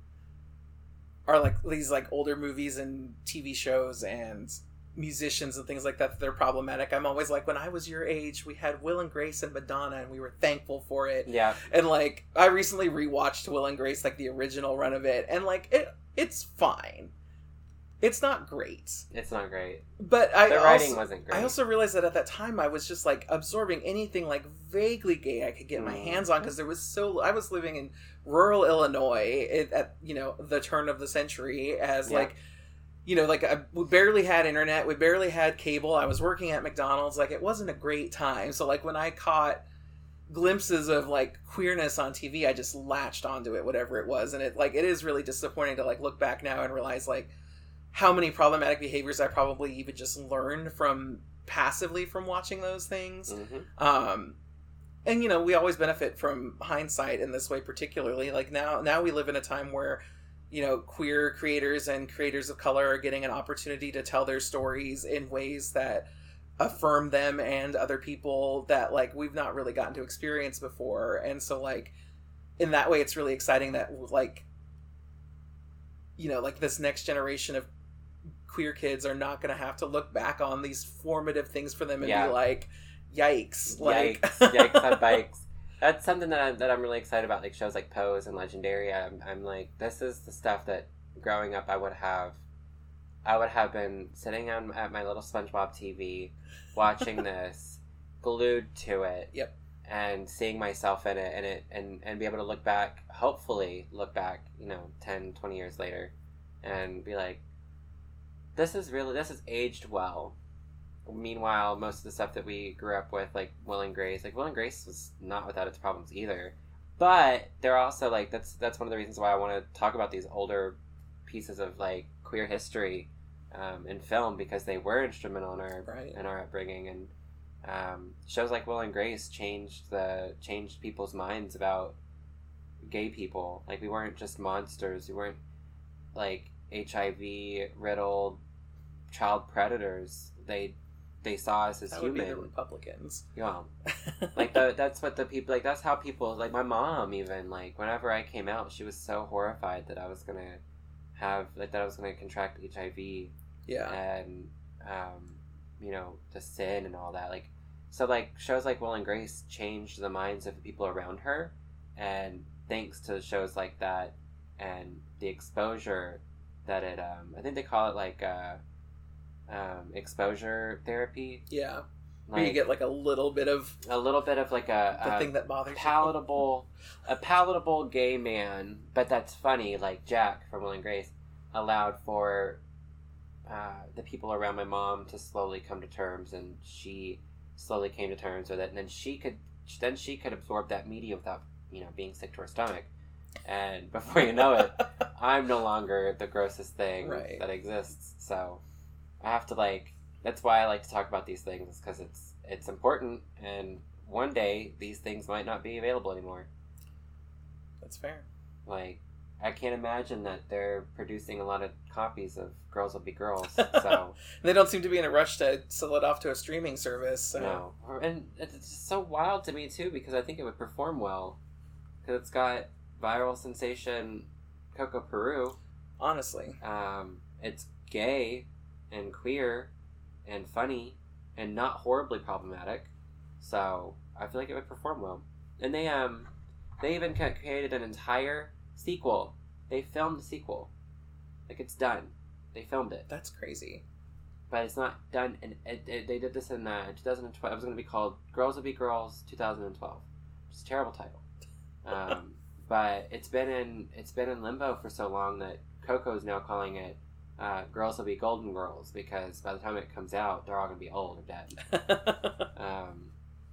are like these like older movies and TV shows and musicians and things like that that they're problematic. I'm always like when I was your age, we had Will and Grace and Madonna and we were thankful for it. Yeah. And like I recently rewatched Will and Grace like the original run of it and like it it's fine. It's not great. It's not great. But I The writing also, wasn't great. I also realized that at that time I was just like absorbing anything like vaguely gay I could get my Mm. hands on because there was so I was living in rural Illinois at, at you know the turn of the century as Yeah. like you know like I, we barely had internet we barely had cable I was working at McDonald's like it wasn't a great time so like when I caught glimpses of like queerness on TV I just latched onto it whatever it was and it like it is really disappointing to like look back now and realize like how many problematic behaviors I probably even just learned from passively from watching those things. hmm Um, and you know, we always benefit from hindsight in this way, particularly. Like now, now we live in a time where you know queer creators and creators of color are getting an opportunity to tell their stories in ways that affirm them and other people that like we've not really gotten to experience before and so like in that way it's really exciting that like you know like this next generation of queer kids are not going to have to look back on these formative things for them and Yeah. be like yikes like Yikes! Yikes on bikes. That's something that I'm, that I'm really excited about, like shows like Pose and Legendary. I'm, I'm like, this is the stuff that growing up I would have, I would have been sitting on at my little SpongeBob TV, watching this, glued to it. Yep. And seeing myself in it, and it, and and be able to look back, hopefully look back, you know, 10, 20 years later, and be like, this is really this is aged well meanwhile, most of the stuff that we grew up with, like Will and Grace, like Will and Grace was not without its problems either. But they're also like that's that's one of the reasons why I want to talk about these older pieces of like queer history um, in film because they were instrumental in our Right. in our upbringing and um, shows like Will and Grace changed the changed people's minds about gay people. Like we weren't just monsters. We weren't like HIV riddled child predators. They they saw us as that be the human. republicans Yeah, like the, that's what the people like. That's how people like my mom even like whenever I came out, she was so horrified that I was gonna have like that I was gonna contract HIV yeah and um, you know the sin and all that. Like so, like shows like Will and Grace changed the minds of the people around her, and thanks to shows like that and the exposure that it, um, I think they call it like uh, um, exposure therapy. yeah where you get like a little bit of a little bit of like a, the a thing that bothers you. palatable a palatable gay man but that's funny like jack from will and grace allowed for uh, the people around my mom to slowly come to terms and she slowly came to terms with it and then she could then she could absorb that media without you know being sick to her stomach and before you know it i'm no longer the grossest thing Right. that exists so i have to like that's why i like to talk about these things because it's it's important and one day these things might not be available anymore. That's fair. Like i can't imagine that they're producing a lot of copies of girls will be girls so they don't seem to be in a rush to sell it off to a streaming service so. No. And it's just so wild to me too because i think it would perform well because it's got viral sensation coco peru. Honestly. Um, it's gay and queer and funny and not horribly problematic. So I feel like it would perform well. And they um they even created an entire sequel. They filmed the sequel, like it's done. They filmed it, That's crazy. but it's not done. And they did this in uh, 2012. It was going to be called "Girls Will Be Girls" 2012. It's a terrible title. Um, but it's been in it's been in limbo for so long that Coco's now calling it uh, "Girls Will Be Golden Girls" because by the time it comes out, they're all going to be old or dead. Um,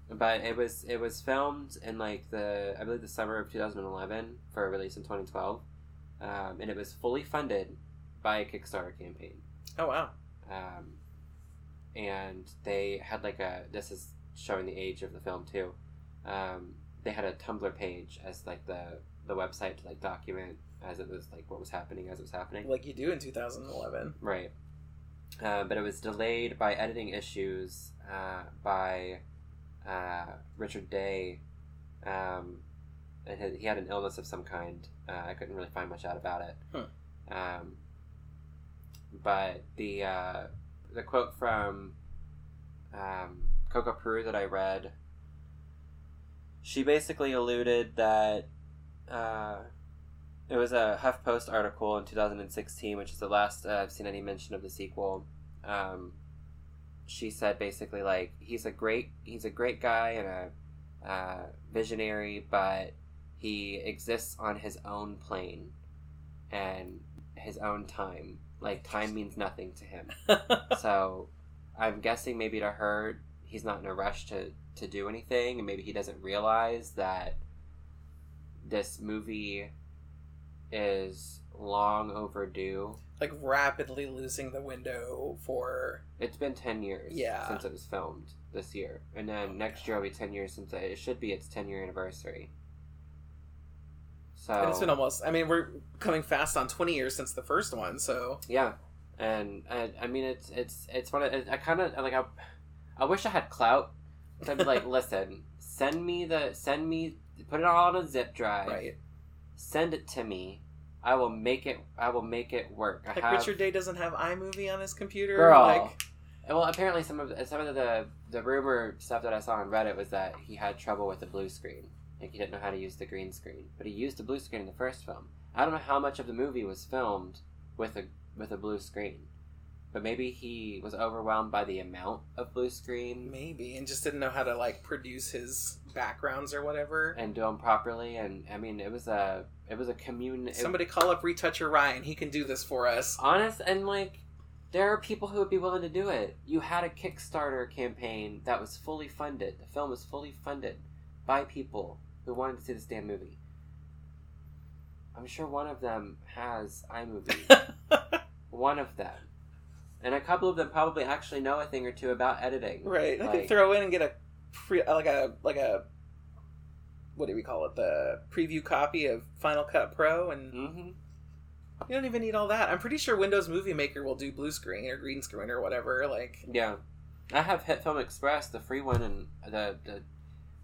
but it was it was filmed in like the I believe the summer of 2011 for a release in 2012, um, and it was fully funded by a Kickstarter campaign. oh wow. Um, and they had like a this is showing the age of the film too. Um, they had a Tumblr page as like the the website to like document as it was like what was happening as it was happening. Like you do in 2011. Right. Uh, but it was delayed by editing issues uh, by uh, Richard Day. Um, and he- had an illness of some kind. Uh, I couldn't really find much out about it. Um, but the uh, the quote from um, Coco Peru that I read, she basically alluded that uh, it was a HuffPost article in 2016, which is the last uh, I've seen any mention of the sequel. Um, she said basically like he's a great he's a great guy and a uh, visionary, but he exists on his own plane and his own time. Like time means nothing to him. so I'm guessing maybe to her he's not in a rush to to do anything, and maybe he doesn't realize that this movie is long overdue. like rapidly losing the window for It's been ten years Yeah. since it was filmed this year, and then oh next year will be ten years since it, it should be its ten year anniversary. So and it's been almost i mean we're coming fast on 20 years since the first one so Yeah, and I, I mean it's it's it's one of I kind of like I, I wish I had clout. So I'd be like, listen, send me the send me put it all on a zip drive. right Send it to me. I will make it. I will make it work. I like have, richard day doesn't have imovie on his computer Girl. like Well, apparently some of some of the the rumor stuff that I saw on Reddit was that he had trouble with the blue screen. Like he didn't know how to use the green screen, but he used the blue screen in the first film. I don't know how much of the movie was filmed with a with a blue screen, but maybe he was overwhelmed by the amount of blue screen maybe and just didn't know how to like produce his backgrounds or whatever. and do them properly. And I mean, it was a it was a commune. it- somebody call up retoucher ryan he can do this for us. Honest and like there are people who would be willing to do it. You had a kickstarter campaign that was fully funded. The film was fully funded by people who wanted to see this damn movie. I'm sure one of them has imovie. One of them and a couple of them probably actually know a thing or two about editing right i Like- could throw in and get a pre like a like a what do we call it the preview copy of final cut pro and Mhm. You don't even need all that. I'm pretty sure Windows Movie Maker will do blue screen or green screen or whatever. Like, yeah i have hit film express the free one and the the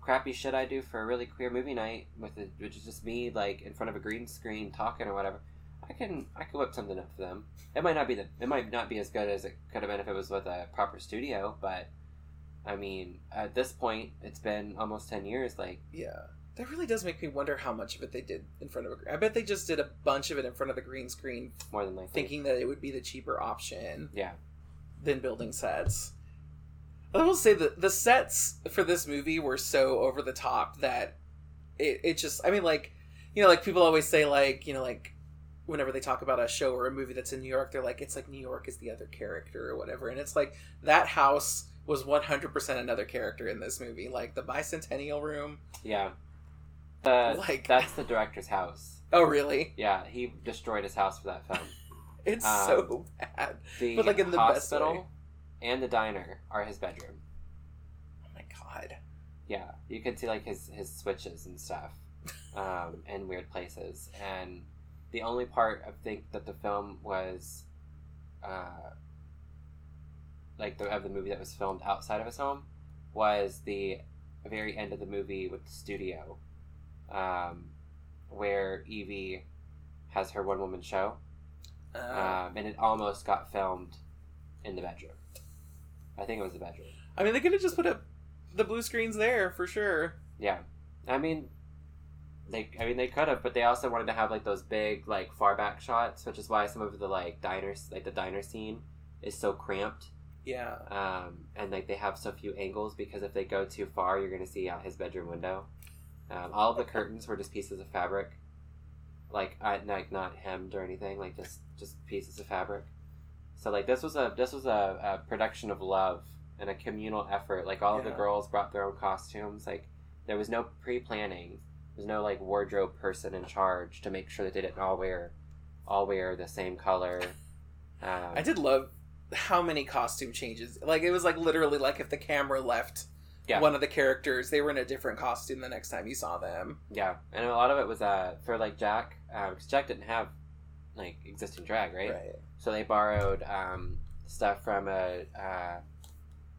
crappy shit i do for a Reely Queer movie night with it which is just me like in front of a green screen talking or whatever i can i can whip something up for them it might not be the it might not be as good as it could have been if it was with a proper studio but i mean at this point it's been almost 10 years like yeah, that really does make me wonder how much of it they did in front of a. I bet they just did a bunch of it in front of the green screen, more than likely thinking that it would be the cheaper option yeah than building sets. I will say that the sets for this movie were so over the top that it, it just. I mean, like, you know, like people always say, like, you know, like whenever they talk about a show or a movie that's in New York, they're like, it's like New York is the other character or whatever. And it's like that house was 100% another character in this movie. Like the bicentennial room. yeah the, Like- that's the director's house Oh, really? yeah he destroyed his house for that film It's Um, so bad. the But, like, in the best hospital and the diner are his bedroom Oh my god. Yeah, you can see like his his switches and stuff, um, in weird places. And the only part I think that the film was, uh, like the of the movie that was filmed outside of his home, was the very end of the movie with the studio, um, where Evie has her one woman show, Uh, um, and it almost got filmed in the bedroom. I think it was the bedroom. I mean, they could have just put up the blue screens there for sure. Yeah, I mean, they. I mean, they could have, but they also wanted to have like those big, like far back shots, which is why some of the like diners, like the diner scene, is so cramped. Yeah. Um, and like they have so few angles because if they go too far, you're gonna see out his bedroom window. Um, all of the curtains were just pieces of fabric, like I, like not hemmed or anything, like just just pieces of fabric. So like this was a this was a, a production of love and a communal effort. Like all of the girls brought their own costumes. Like there was no pre planning. There's no like wardrobe person in charge to make sure that they didn't all wear all wear the same color. Um, I did love how many costume changes. Like it was like literally like if the camera left Yeah. one of the characters, they were in a different costume the next time you saw them. Yeah, and a lot of it was uh for like Jack, because Jack didn't have like existing drag, right? Right. So they borrowed um, stuff from a uh,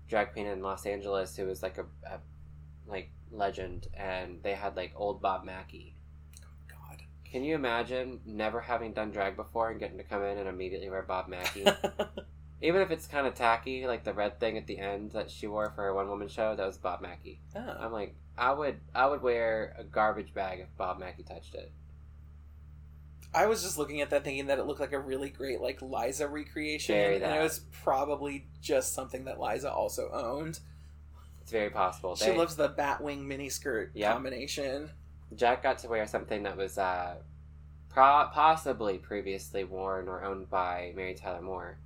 drag queen in Los Angeles who was like a, a like legend, and they had like old Bob Mackie. God. Can you imagine never having done drag before and getting to come in and immediately wear Bob Mackie? Even if it's kind of tacky, like the red thing at the end that she wore for her one woman show, that was Bob Mackie. oh. I'm like, I would, I would wear a garbage bag if Bob Mackie touched it. I was just looking at that thinking that it looked like a really great like Liza recreation. And it was probably just something that Liza also owned. It's very possible. She They- loves the Batwing miniskirt Yeah. combination. Jack got to wear something that was uh, pro- possibly previously worn or owned by Mary Tyler Moore.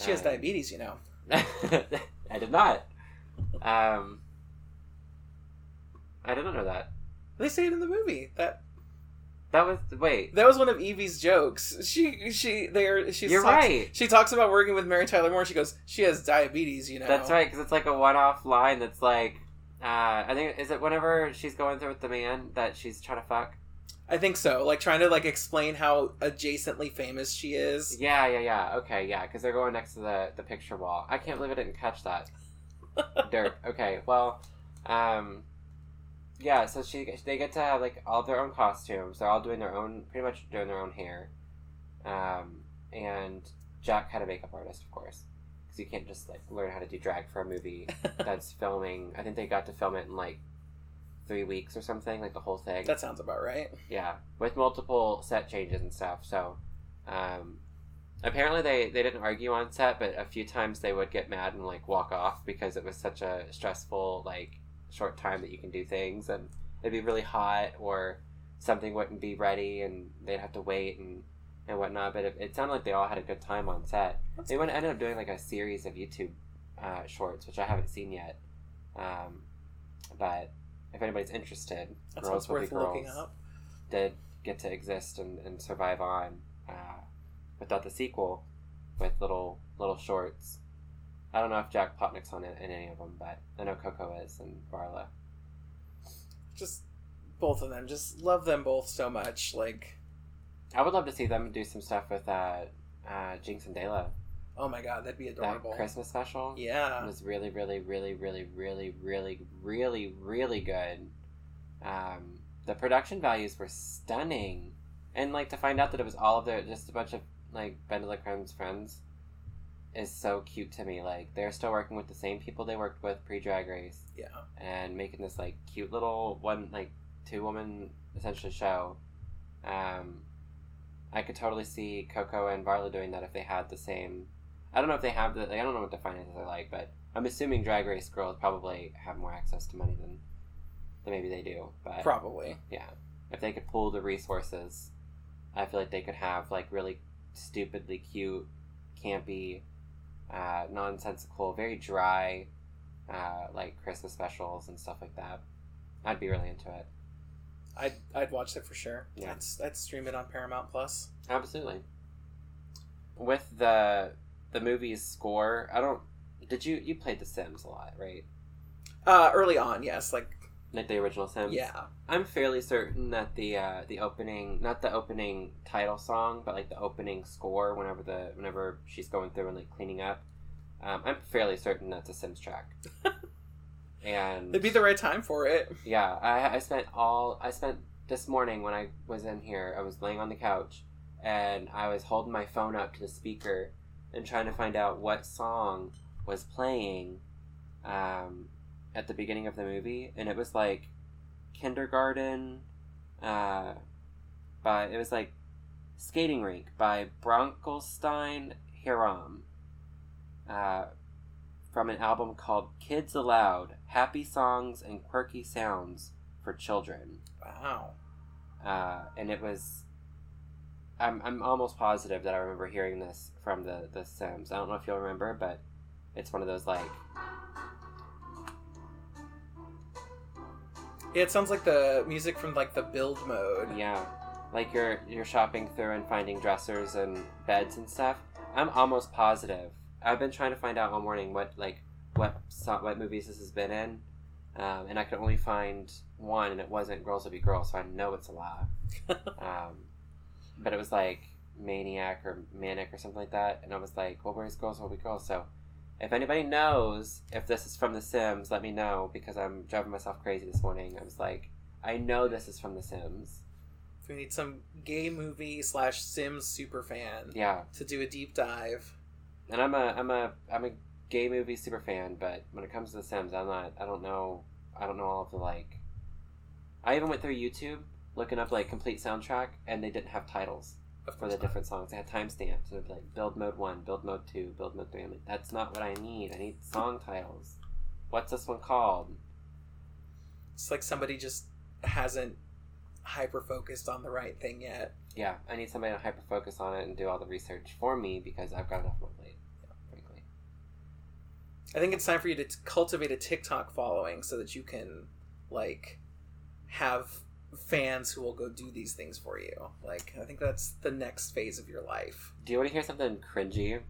She has Um, diabetes, you know. I did not. Um, I didn't know that. They say it in the movie. That That was wait. that was one of Evie's jokes. She she there she's You're talks- right. She talks about working with Mary Tyler Moore. She goes, she has diabetes, you know. That's right, because it's like a one-off line. That's like, uh, I think is it whenever she's going through with the man that she's trying to fuck. I think so. Like trying to like explain how adjacently famous she is. Yeah, yeah, yeah. Okay, yeah, because they're going next to the the picture wall. I can't believe I didn't catch that. Dirt. Okay, well, um, yeah. So she they get to have like all their own costumes. They're all doing their own, pretty much doing their own hair. Um, and Jack had a makeup artist, of course, because you can't just like learn how to do drag for a movie that's filming. I think they got to film it in like three weeks or something, like the whole thing. That sounds about right. Yeah, with multiple set changes and stuff. So, um, apparently they they didn't argue on set, but a few times they would get mad and like walk off because it was such a stressful like short time that you can do things, and it'd be really hot or something wouldn't be ready, and they'd have to wait and and whatnot. But it, it sounded like they all had a good time on set. That's they went ended up doing like a series of YouTube uh, shorts, which I haven't seen yet. Um, but if anybody's interested, That Girls Will Be Girls up. did get to exist and, and survive on uh, without the sequel with little little shorts. I don't know if Jack Plotnick's on it in any of them, but I know Coco is and Varla. Just both of them. Just love them both so much. Like, I would love to see them do some stuff with uh, uh, Jinkx and Dela. oh my god, that'd be That adorable. Christmas special Yeah. It was really, really, really, really, really, really, really, really good. Um, the production values were stunning, and like to find out that it was all of their just a bunch of like BenDeLaCreme's friends is so cute to me. Like they're still working with the same people they worked with pre Drag Race, Yeah. and making this like cute little one like two woman essentially show. Um, I could totally see Coco and Varla doing that if they had the same. I don't know if they have the. Like, I don't know what the finances are like, but I'm assuming Drag Race girls probably have more access to money than, than maybe they do. But Probably. yeah, if they could pool the resources, I feel like they could have like really stupidly cute, campy, uh, nonsensical, very dry, uh, like Christmas specials and stuff like that. I'd be really into it. I'd I'd watch it for sure. Yeah. I'd, I'd stream it on Paramount Plus. Absolutely. With the the movie's score, I don't. Did you you played The Sims a lot, right? Uh, early on, yes. Like, Like the original Sims. yeah. I'm fairly certain that the uh, the opening, not the opening title song, but like the opening score, whenever the whenever she's going through and like cleaning up, um, I'm fairly certain that's a Sims track. and It'd be the right time for it. yeah, I, I spent all I spent this morning when I was in here. I was laying on the couch and I was holding my phone up to the speaker and trying to find out what song was playing um, at the beginning of the movie, and it was like kindergarten. Uh, by it was like skating rink by Bronkelstein Hiram. Uh, from an album called Kids Aloud: Happy Songs and Quirky Sounds for Children. Wow. Uh, and it was. I'm, I'm almost positive that I remember hearing this from the, the Sims. I don't know if you'll remember, but it's one of those like Yeah, it sounds like the music from like the build mode. Yeah, like you're you're shopping through and finding dressers and beds and stuff. I'm almost positive. I've been trying to find out all morning what like what what movies this has been in, um, and I could only find one, and it wasn't Girls Will Be Girls, so I know it's a lie. um, but it was like Maniac or Manic or something like that, and I was like, well, where's Girls Will Be Girls? So. If anybody knows if this is from The Sims, let me know because I'm driving myself crazy this morning. I was like, I know this is from The Sims. If we need some gay movie slash Sims super fan Yeah, to do a deep dive. and I'm a I'm a I'm a gay movie super fan, but when it comes to The Sims, I'm not. I don't know. I don't know all of the like. I even went through YouTube looking up like complete soundtrack, and they didn't have titles Of for the not. different songs. They had timestamps, and it'd be like build mode one, build mode two, build mode three. I'm like, that's not what I need. I need song titles. What's this one called? It's like somebody just hasn't hyper focused on the right thing yet. Yeah, I need somebody to hyper focus on it and do all the research for me because I've got enough on my plate. Frankly. I think it's time for you to t- cultivate a TikTok following so that you can like have fans who will go do these things for you. Like I think that's the next phase of your life. Do you want to hear something cringy?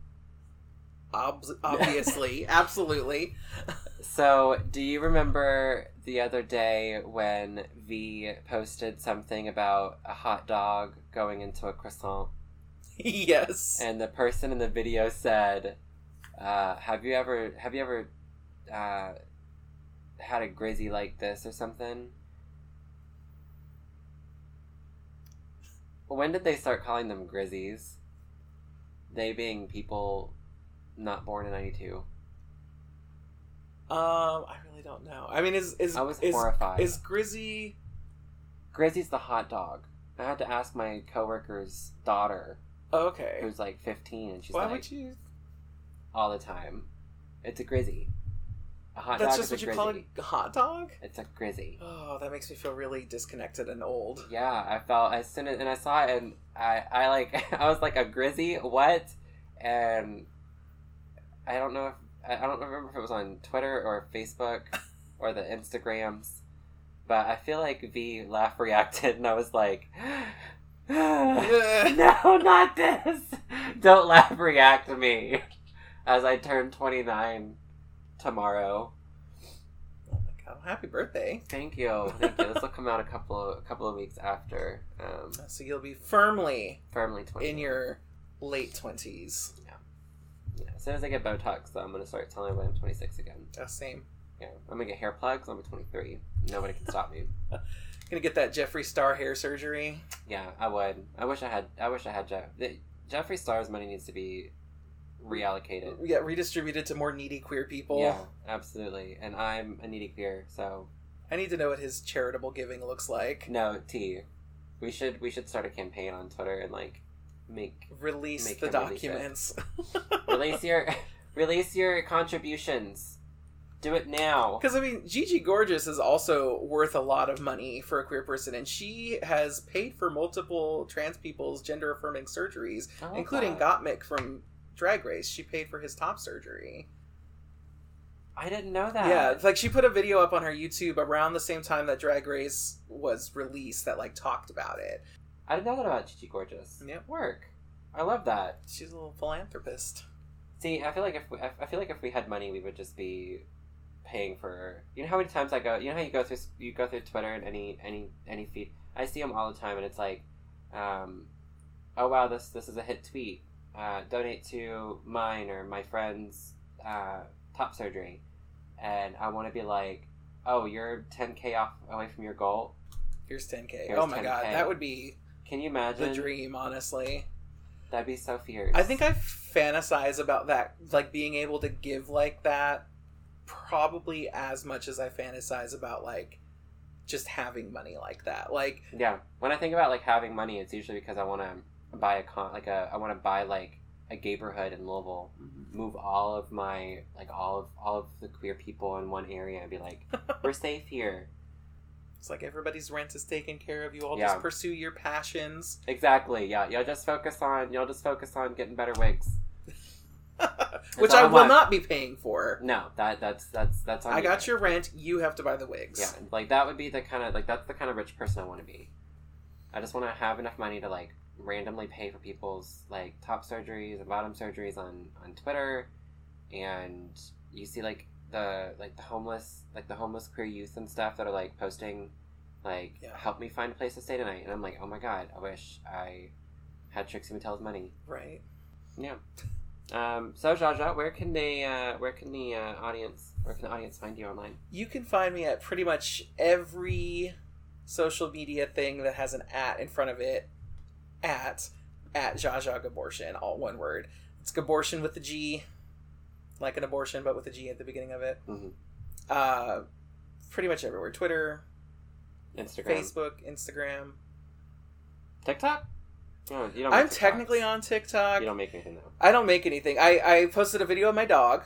Ob- obviously, absolutely. So, do you remember the other day when V posted something about a hot dog going into a croissant? yes. And the person in the video said, uh, "Have you ever have you ever uh, had a grizzy like this or something?" When did they start calling them grizzies? They being people not born in '92. Um, I really don't know. I mean, is is I was is, horrified. is Grizzy? Grizzy's the hot dog. I had to ask my coworker's daughter, Oh, okay. who's like 15, and she's Why like, would you? all the time, it's a Grizzy. A hot That's dog just what you call it, hot dog. It's a Grizzy. Oh, that makes me feel really disconnected and old. Yeah, I felt as soon as and I saw it, and I, I like, I was like a Grizzy, what? And I don't know if I I don't remember if it was on Twitter or Facebook or the Instagrams, but I feel like V laugh reacted, and I was like. no, not this! Don't laugh react to me as I turn 29 tomorrow. Oh my god! Happy birthday! Thank you, thank you. This will come out a couple of, a couple of weeks after. Um, So you'll be firmly firmly 20. in your late twenties. Yeah, yeah. as soon as I get Botox, though, I'm gonna start telling everybody I'm 26 again. Uh, same. Yeah, I'm gonna get hair plugs. I'm 23. Nobody can stop me. Gonna get that Jeffree Star hair surgery. Yeah, I would. I wish I had. I wish I had Jeff. Jeffree Star's money needs to be reallocated. We get redistributed to more needy queer people. Yeah, absolutely. And I'm a needy queer, so I need to know what his charitable giving looks like. no T. We should we should start a campaign on Twitter and like make Release Make the release documents. release your release your contributions. Do it now. Because I mean, Gigi Gorgeous is also worth a lot of money for a queer person, and she has paid for multiple trans people's gender affirming surgeries, including. Gottmik from Drag Race. She paid for his top surgery. I didn't know that. Yeah, like she put a video up on her YouTube around the same time that Drag Race was released that like talked about it. I didn't know that about Gigi Gorgeous. Yep. Work. I love that. She's a little philanthropist. See, I feel like if we, I feel like if we had money, we would just be paying for. You know how many times I go. You know how you go through you go through Twitter and any any any feed. I see them all the time, and it's like, um, oh wow, this this is a hit tweet. Uh, donate to mine or my friend's uh, top surgery, and I want to be like, oh, you're 10k off away from your goal. Here's 10k. Here's oh my god, 10K. that would be Can you imagine the dream, honestly. That'd be so fierce. I think I fantasize about that, like being able to give like that, probably as much as I fantasize about like just having money like that. Like, Yeah, when I think about like having money, it's usually because I want to buy a con like a I want to buy like a neighborhood in Louisville, mm-hmm. move all of my like all of all of the queer people in one area and be like, we're safe here. it's like everybody's rent is taken care of. You all Yeah. just pursue your passions, Exactly. Yeah, Y'all just focus on y'all just focus on getting better wigs. which I I will not be paying for. No, that that's that's that's on I you. got your rent. You have to buy the wigs. Yeah, like that would be the kind of like that's the kind of rich person I want to be. I just want to have enough money to like randomly pay for people's like top surgeries and bottom surgeries on on Twitter, and you see like the like the homeless like the homeless queer youth and stuff that are like posting like Yeah. help me find a place to stay tonight, and I'm like oh my god, I wish I had Trixie Mattel's money. Right. Yeah. Um, so Zsa Zsa, where can they uh, where can the uh, audience where can the audience find you online? You can find me at pretty much every social media thing that has an at in front of it. At at Zsa Zsa Gabortion, all one word. It's abortion with the G, like an abortion, but with a G at the beginning of it. Mhm. Uh, pretty much everywhere. Twitter, Instagram, Facebook, Instagram. TikTok. No, you don't. I'm technically on TikTok. You don't make anything though. I don't make anything. I, I posted a video of my dog.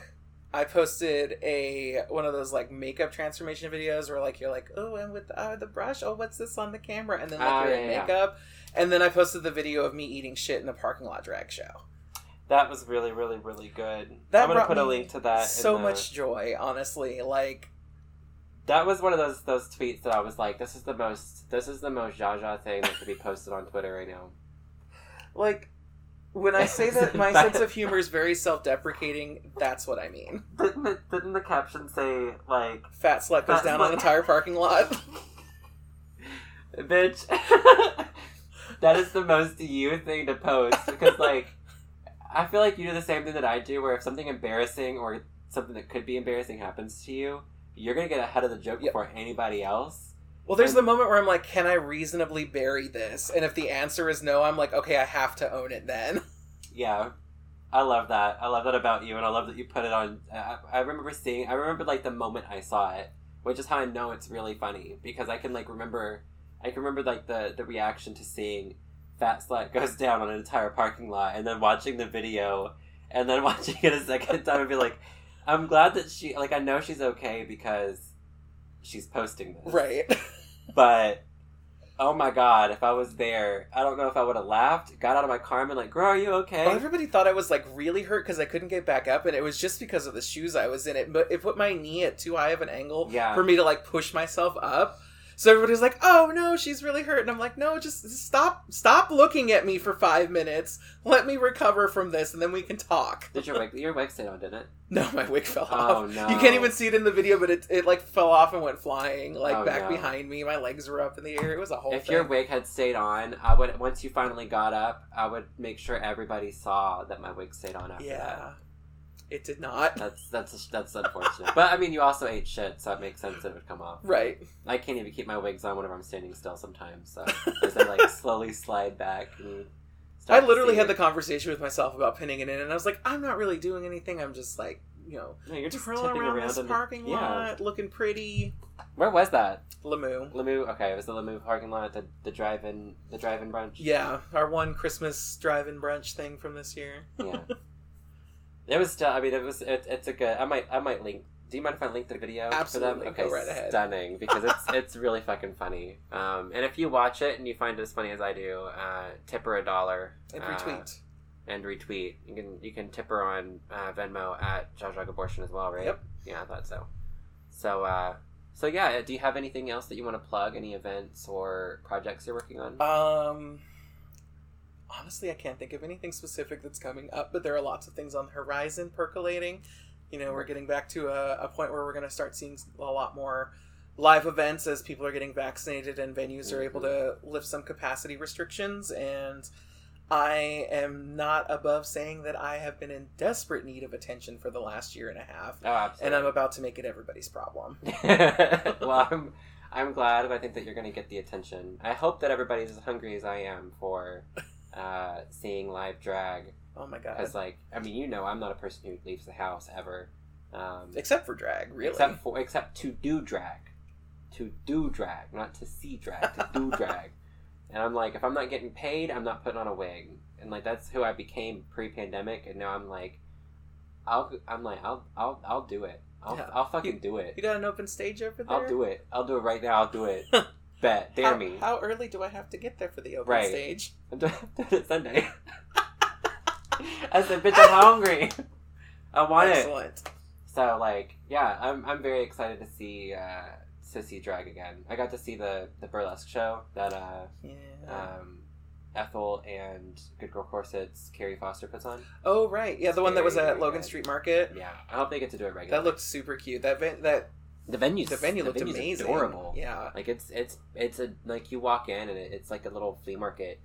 I posted a one of those like makeup transformation videos where like you're like, oh, and with uh, the brush, oh, what's this on the camera, and then like Oh, you're yeah, in yeah. And then I posted the video of me eating shit in a parking lot drag show. That was really, really, really good. That I'm gonna put a link to that. so the- much joy, honestly. Like, That was one of those those tweets that I was like, this is the most this is the most Zsa Zsa thing that could be posted on Twitter right now. like when I say that my That- sense of humor is very self-deprecating, that's what I mean. Didn't the, didn't the caption say like, Fat slut goes down slut. an entire parking lot. bitch? that is the most you thing to post because like, I feel like you do the same thing that I do, where if something embarrassing or something that could be embarrassing happens to you, you're gonna get ahead of the joke Yep. before anybody else. Well, there's the moment where I'm like, can I reasonably bury this? And if the answer is no, I'm like, okay, I have to own it then. Yeah, I love that. I love that about you, and I love that you put it on. I, I remember seeing. I remember like the moment I saw it, which is how I know it's really funny because I can like remember. I can remember like the the reaction to seeing Fat Slut goes down on an entire parking lot, and then watching the video, and then watching it a second time and be like, I'm glad that she like I know she's okay because she's posting this, Right. but oh my god, if I was there, I don't know if I would have laughed, got out of my car and been like, girl, are you okay? Well, everybody thought I was like really hurt because I couldn't get back up, and it was just because of the shoes I was in. It, but it put my knee at too high of an angle Yeah. for me to like push myself up. So everybody's like, "Oh no, she's really hurt," and I'm like, "No, just just stop, stop looking at me for five minutes. Let me recover from this, and then we can talk." Did your wig your wig stayed on, didn't it? No, my wig fell off. Oh, off. no. You can't even see it in the video, but it, it like fell off and went flying like Oh, back no. behind me. My legs were up in the air. It was a whole if thing. your wig had stayed on, I would once you finally got up, I would make sure everybody saw that my wig stayed on after yeah, that. It did not. That's that's that's unfortunate. but I mean, you also ate shit, so it makes sense that it would come off. Right. I can't even keep my wigs on whenever I'm standing still sometimes, so as they like slowly slide back. And I literally had the conversation with myself about pinning it in, and I was like, I'm not really doing anything. I'm just like, you know, No, you're just twirling around, around this the- parking yeah. lot, looking pretty. Where was that? Le Moo. Lemieux. Okay, it was the Le Moo parking lot, the the drive-in, the drive-in brunch. Yeah, our one Christmas drive-in brunch thing from this year. Yeah. it was still. I mean, it was. It, it's a good. I might. I might link. Do you mind if I link the video Absolutely, for them? go right ahead. Stunning because it's it's really fucking funny. Um, and if you watch it and you find it as funny as I do, uh, tip her a dollar And uh, retweet. and retweet. You can you can tip her on uh, Venmo at Zsa Zsa Gabortion as well, right? Yep. Yeah, I thought so. So uh, so yeah. Do you have anything else that you want to plug? Any events or projects you're working on? Um, honestly, I can't think of anything specific that's coming up, but there are lots of things on the horizon percolating. You know, we're getting back to a, a point where we're going to start seeing a lot more live events as people are getting vaccinated and venues are able mm-hmm. to lift some capacity restrictions. And I am not above saying that I have been in desperate need of attention for the last year and a half, oh, absolutely. and I'm about to make it everybody's problem. well, I'm, I'm glad, and I think that you're going to get the attention. I hope that everybody's as hungry as I am for uh, seeing live drag Oh my god. because, like, I mean, you know, I'm not a person who leaves the house ever, um, Except for drag, really. except for except to do drag, to do drag, not to see drag, to do drag. And I'm like, if I'm not getting paid, I'm not putting on a wig, and like that's who I became pre-pandemic, and now I'm like, I'll, I'm like, I'll, I'll, I'll do it. I'll, Yeah. I'll fucking do it. you got an open stage over there. I'll do it. I'll do it right now. I'll do it. Bet. Dare how, me. How early do I have to get there for the open Right. stage? I'm doing doing it Sunday. I said, bitch, I'm hungry. I want it. So like, yeah, I'm I'm very excited to see uh to see drag again. I got to see the the burlesque show that uh Yeah. um Ethel and Good Girl Corsets Carrie Foster puts on. oh right, yeah, the one that was at Logan good. Street Market. Yeah, I hope they get to do it regularly. That looked super cute. That that the venue. the venue looked venue's amazing. Adorable. Yeah. Like it's it's it's a like you walk in and it, it's like a little flea market.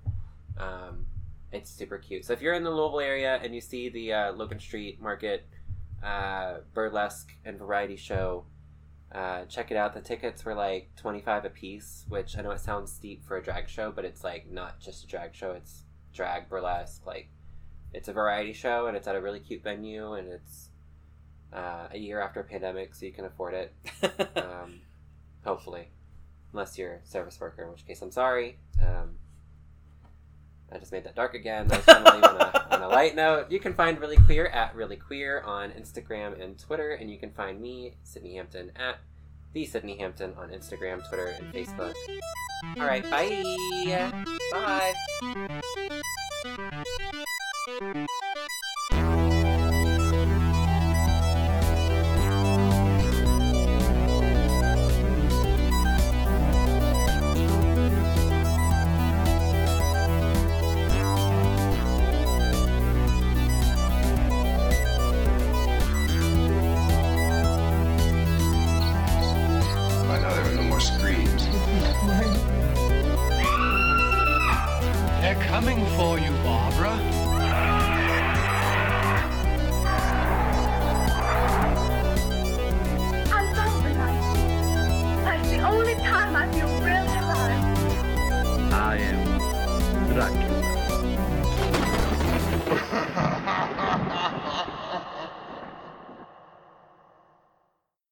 Um, it's super cute. So if you're in the Louisville area and you see the uh, Logan Street Market uh, burlesque and variety show, uh, check it out. The tickets were like twenty five a piece, which I know it sounds steep for a drag show, but it's like not just a drag show. It's drag burlesque. Like it's a variety show and it's at a really cute venue and it's uh, a year after a pandemic, so you can afford it um, hopefully, unless you're a service worker, in which case I'm sorry. Um, I just made that dark again. I want to leave on a, on a light note. You can find Reely Queer at Reely Queer on Instagram and Twitter, and you can find me, Sydni Hampton, at the Sydni Hampton on Instagram, Twitter, and Facebook. All right, bye. Bye.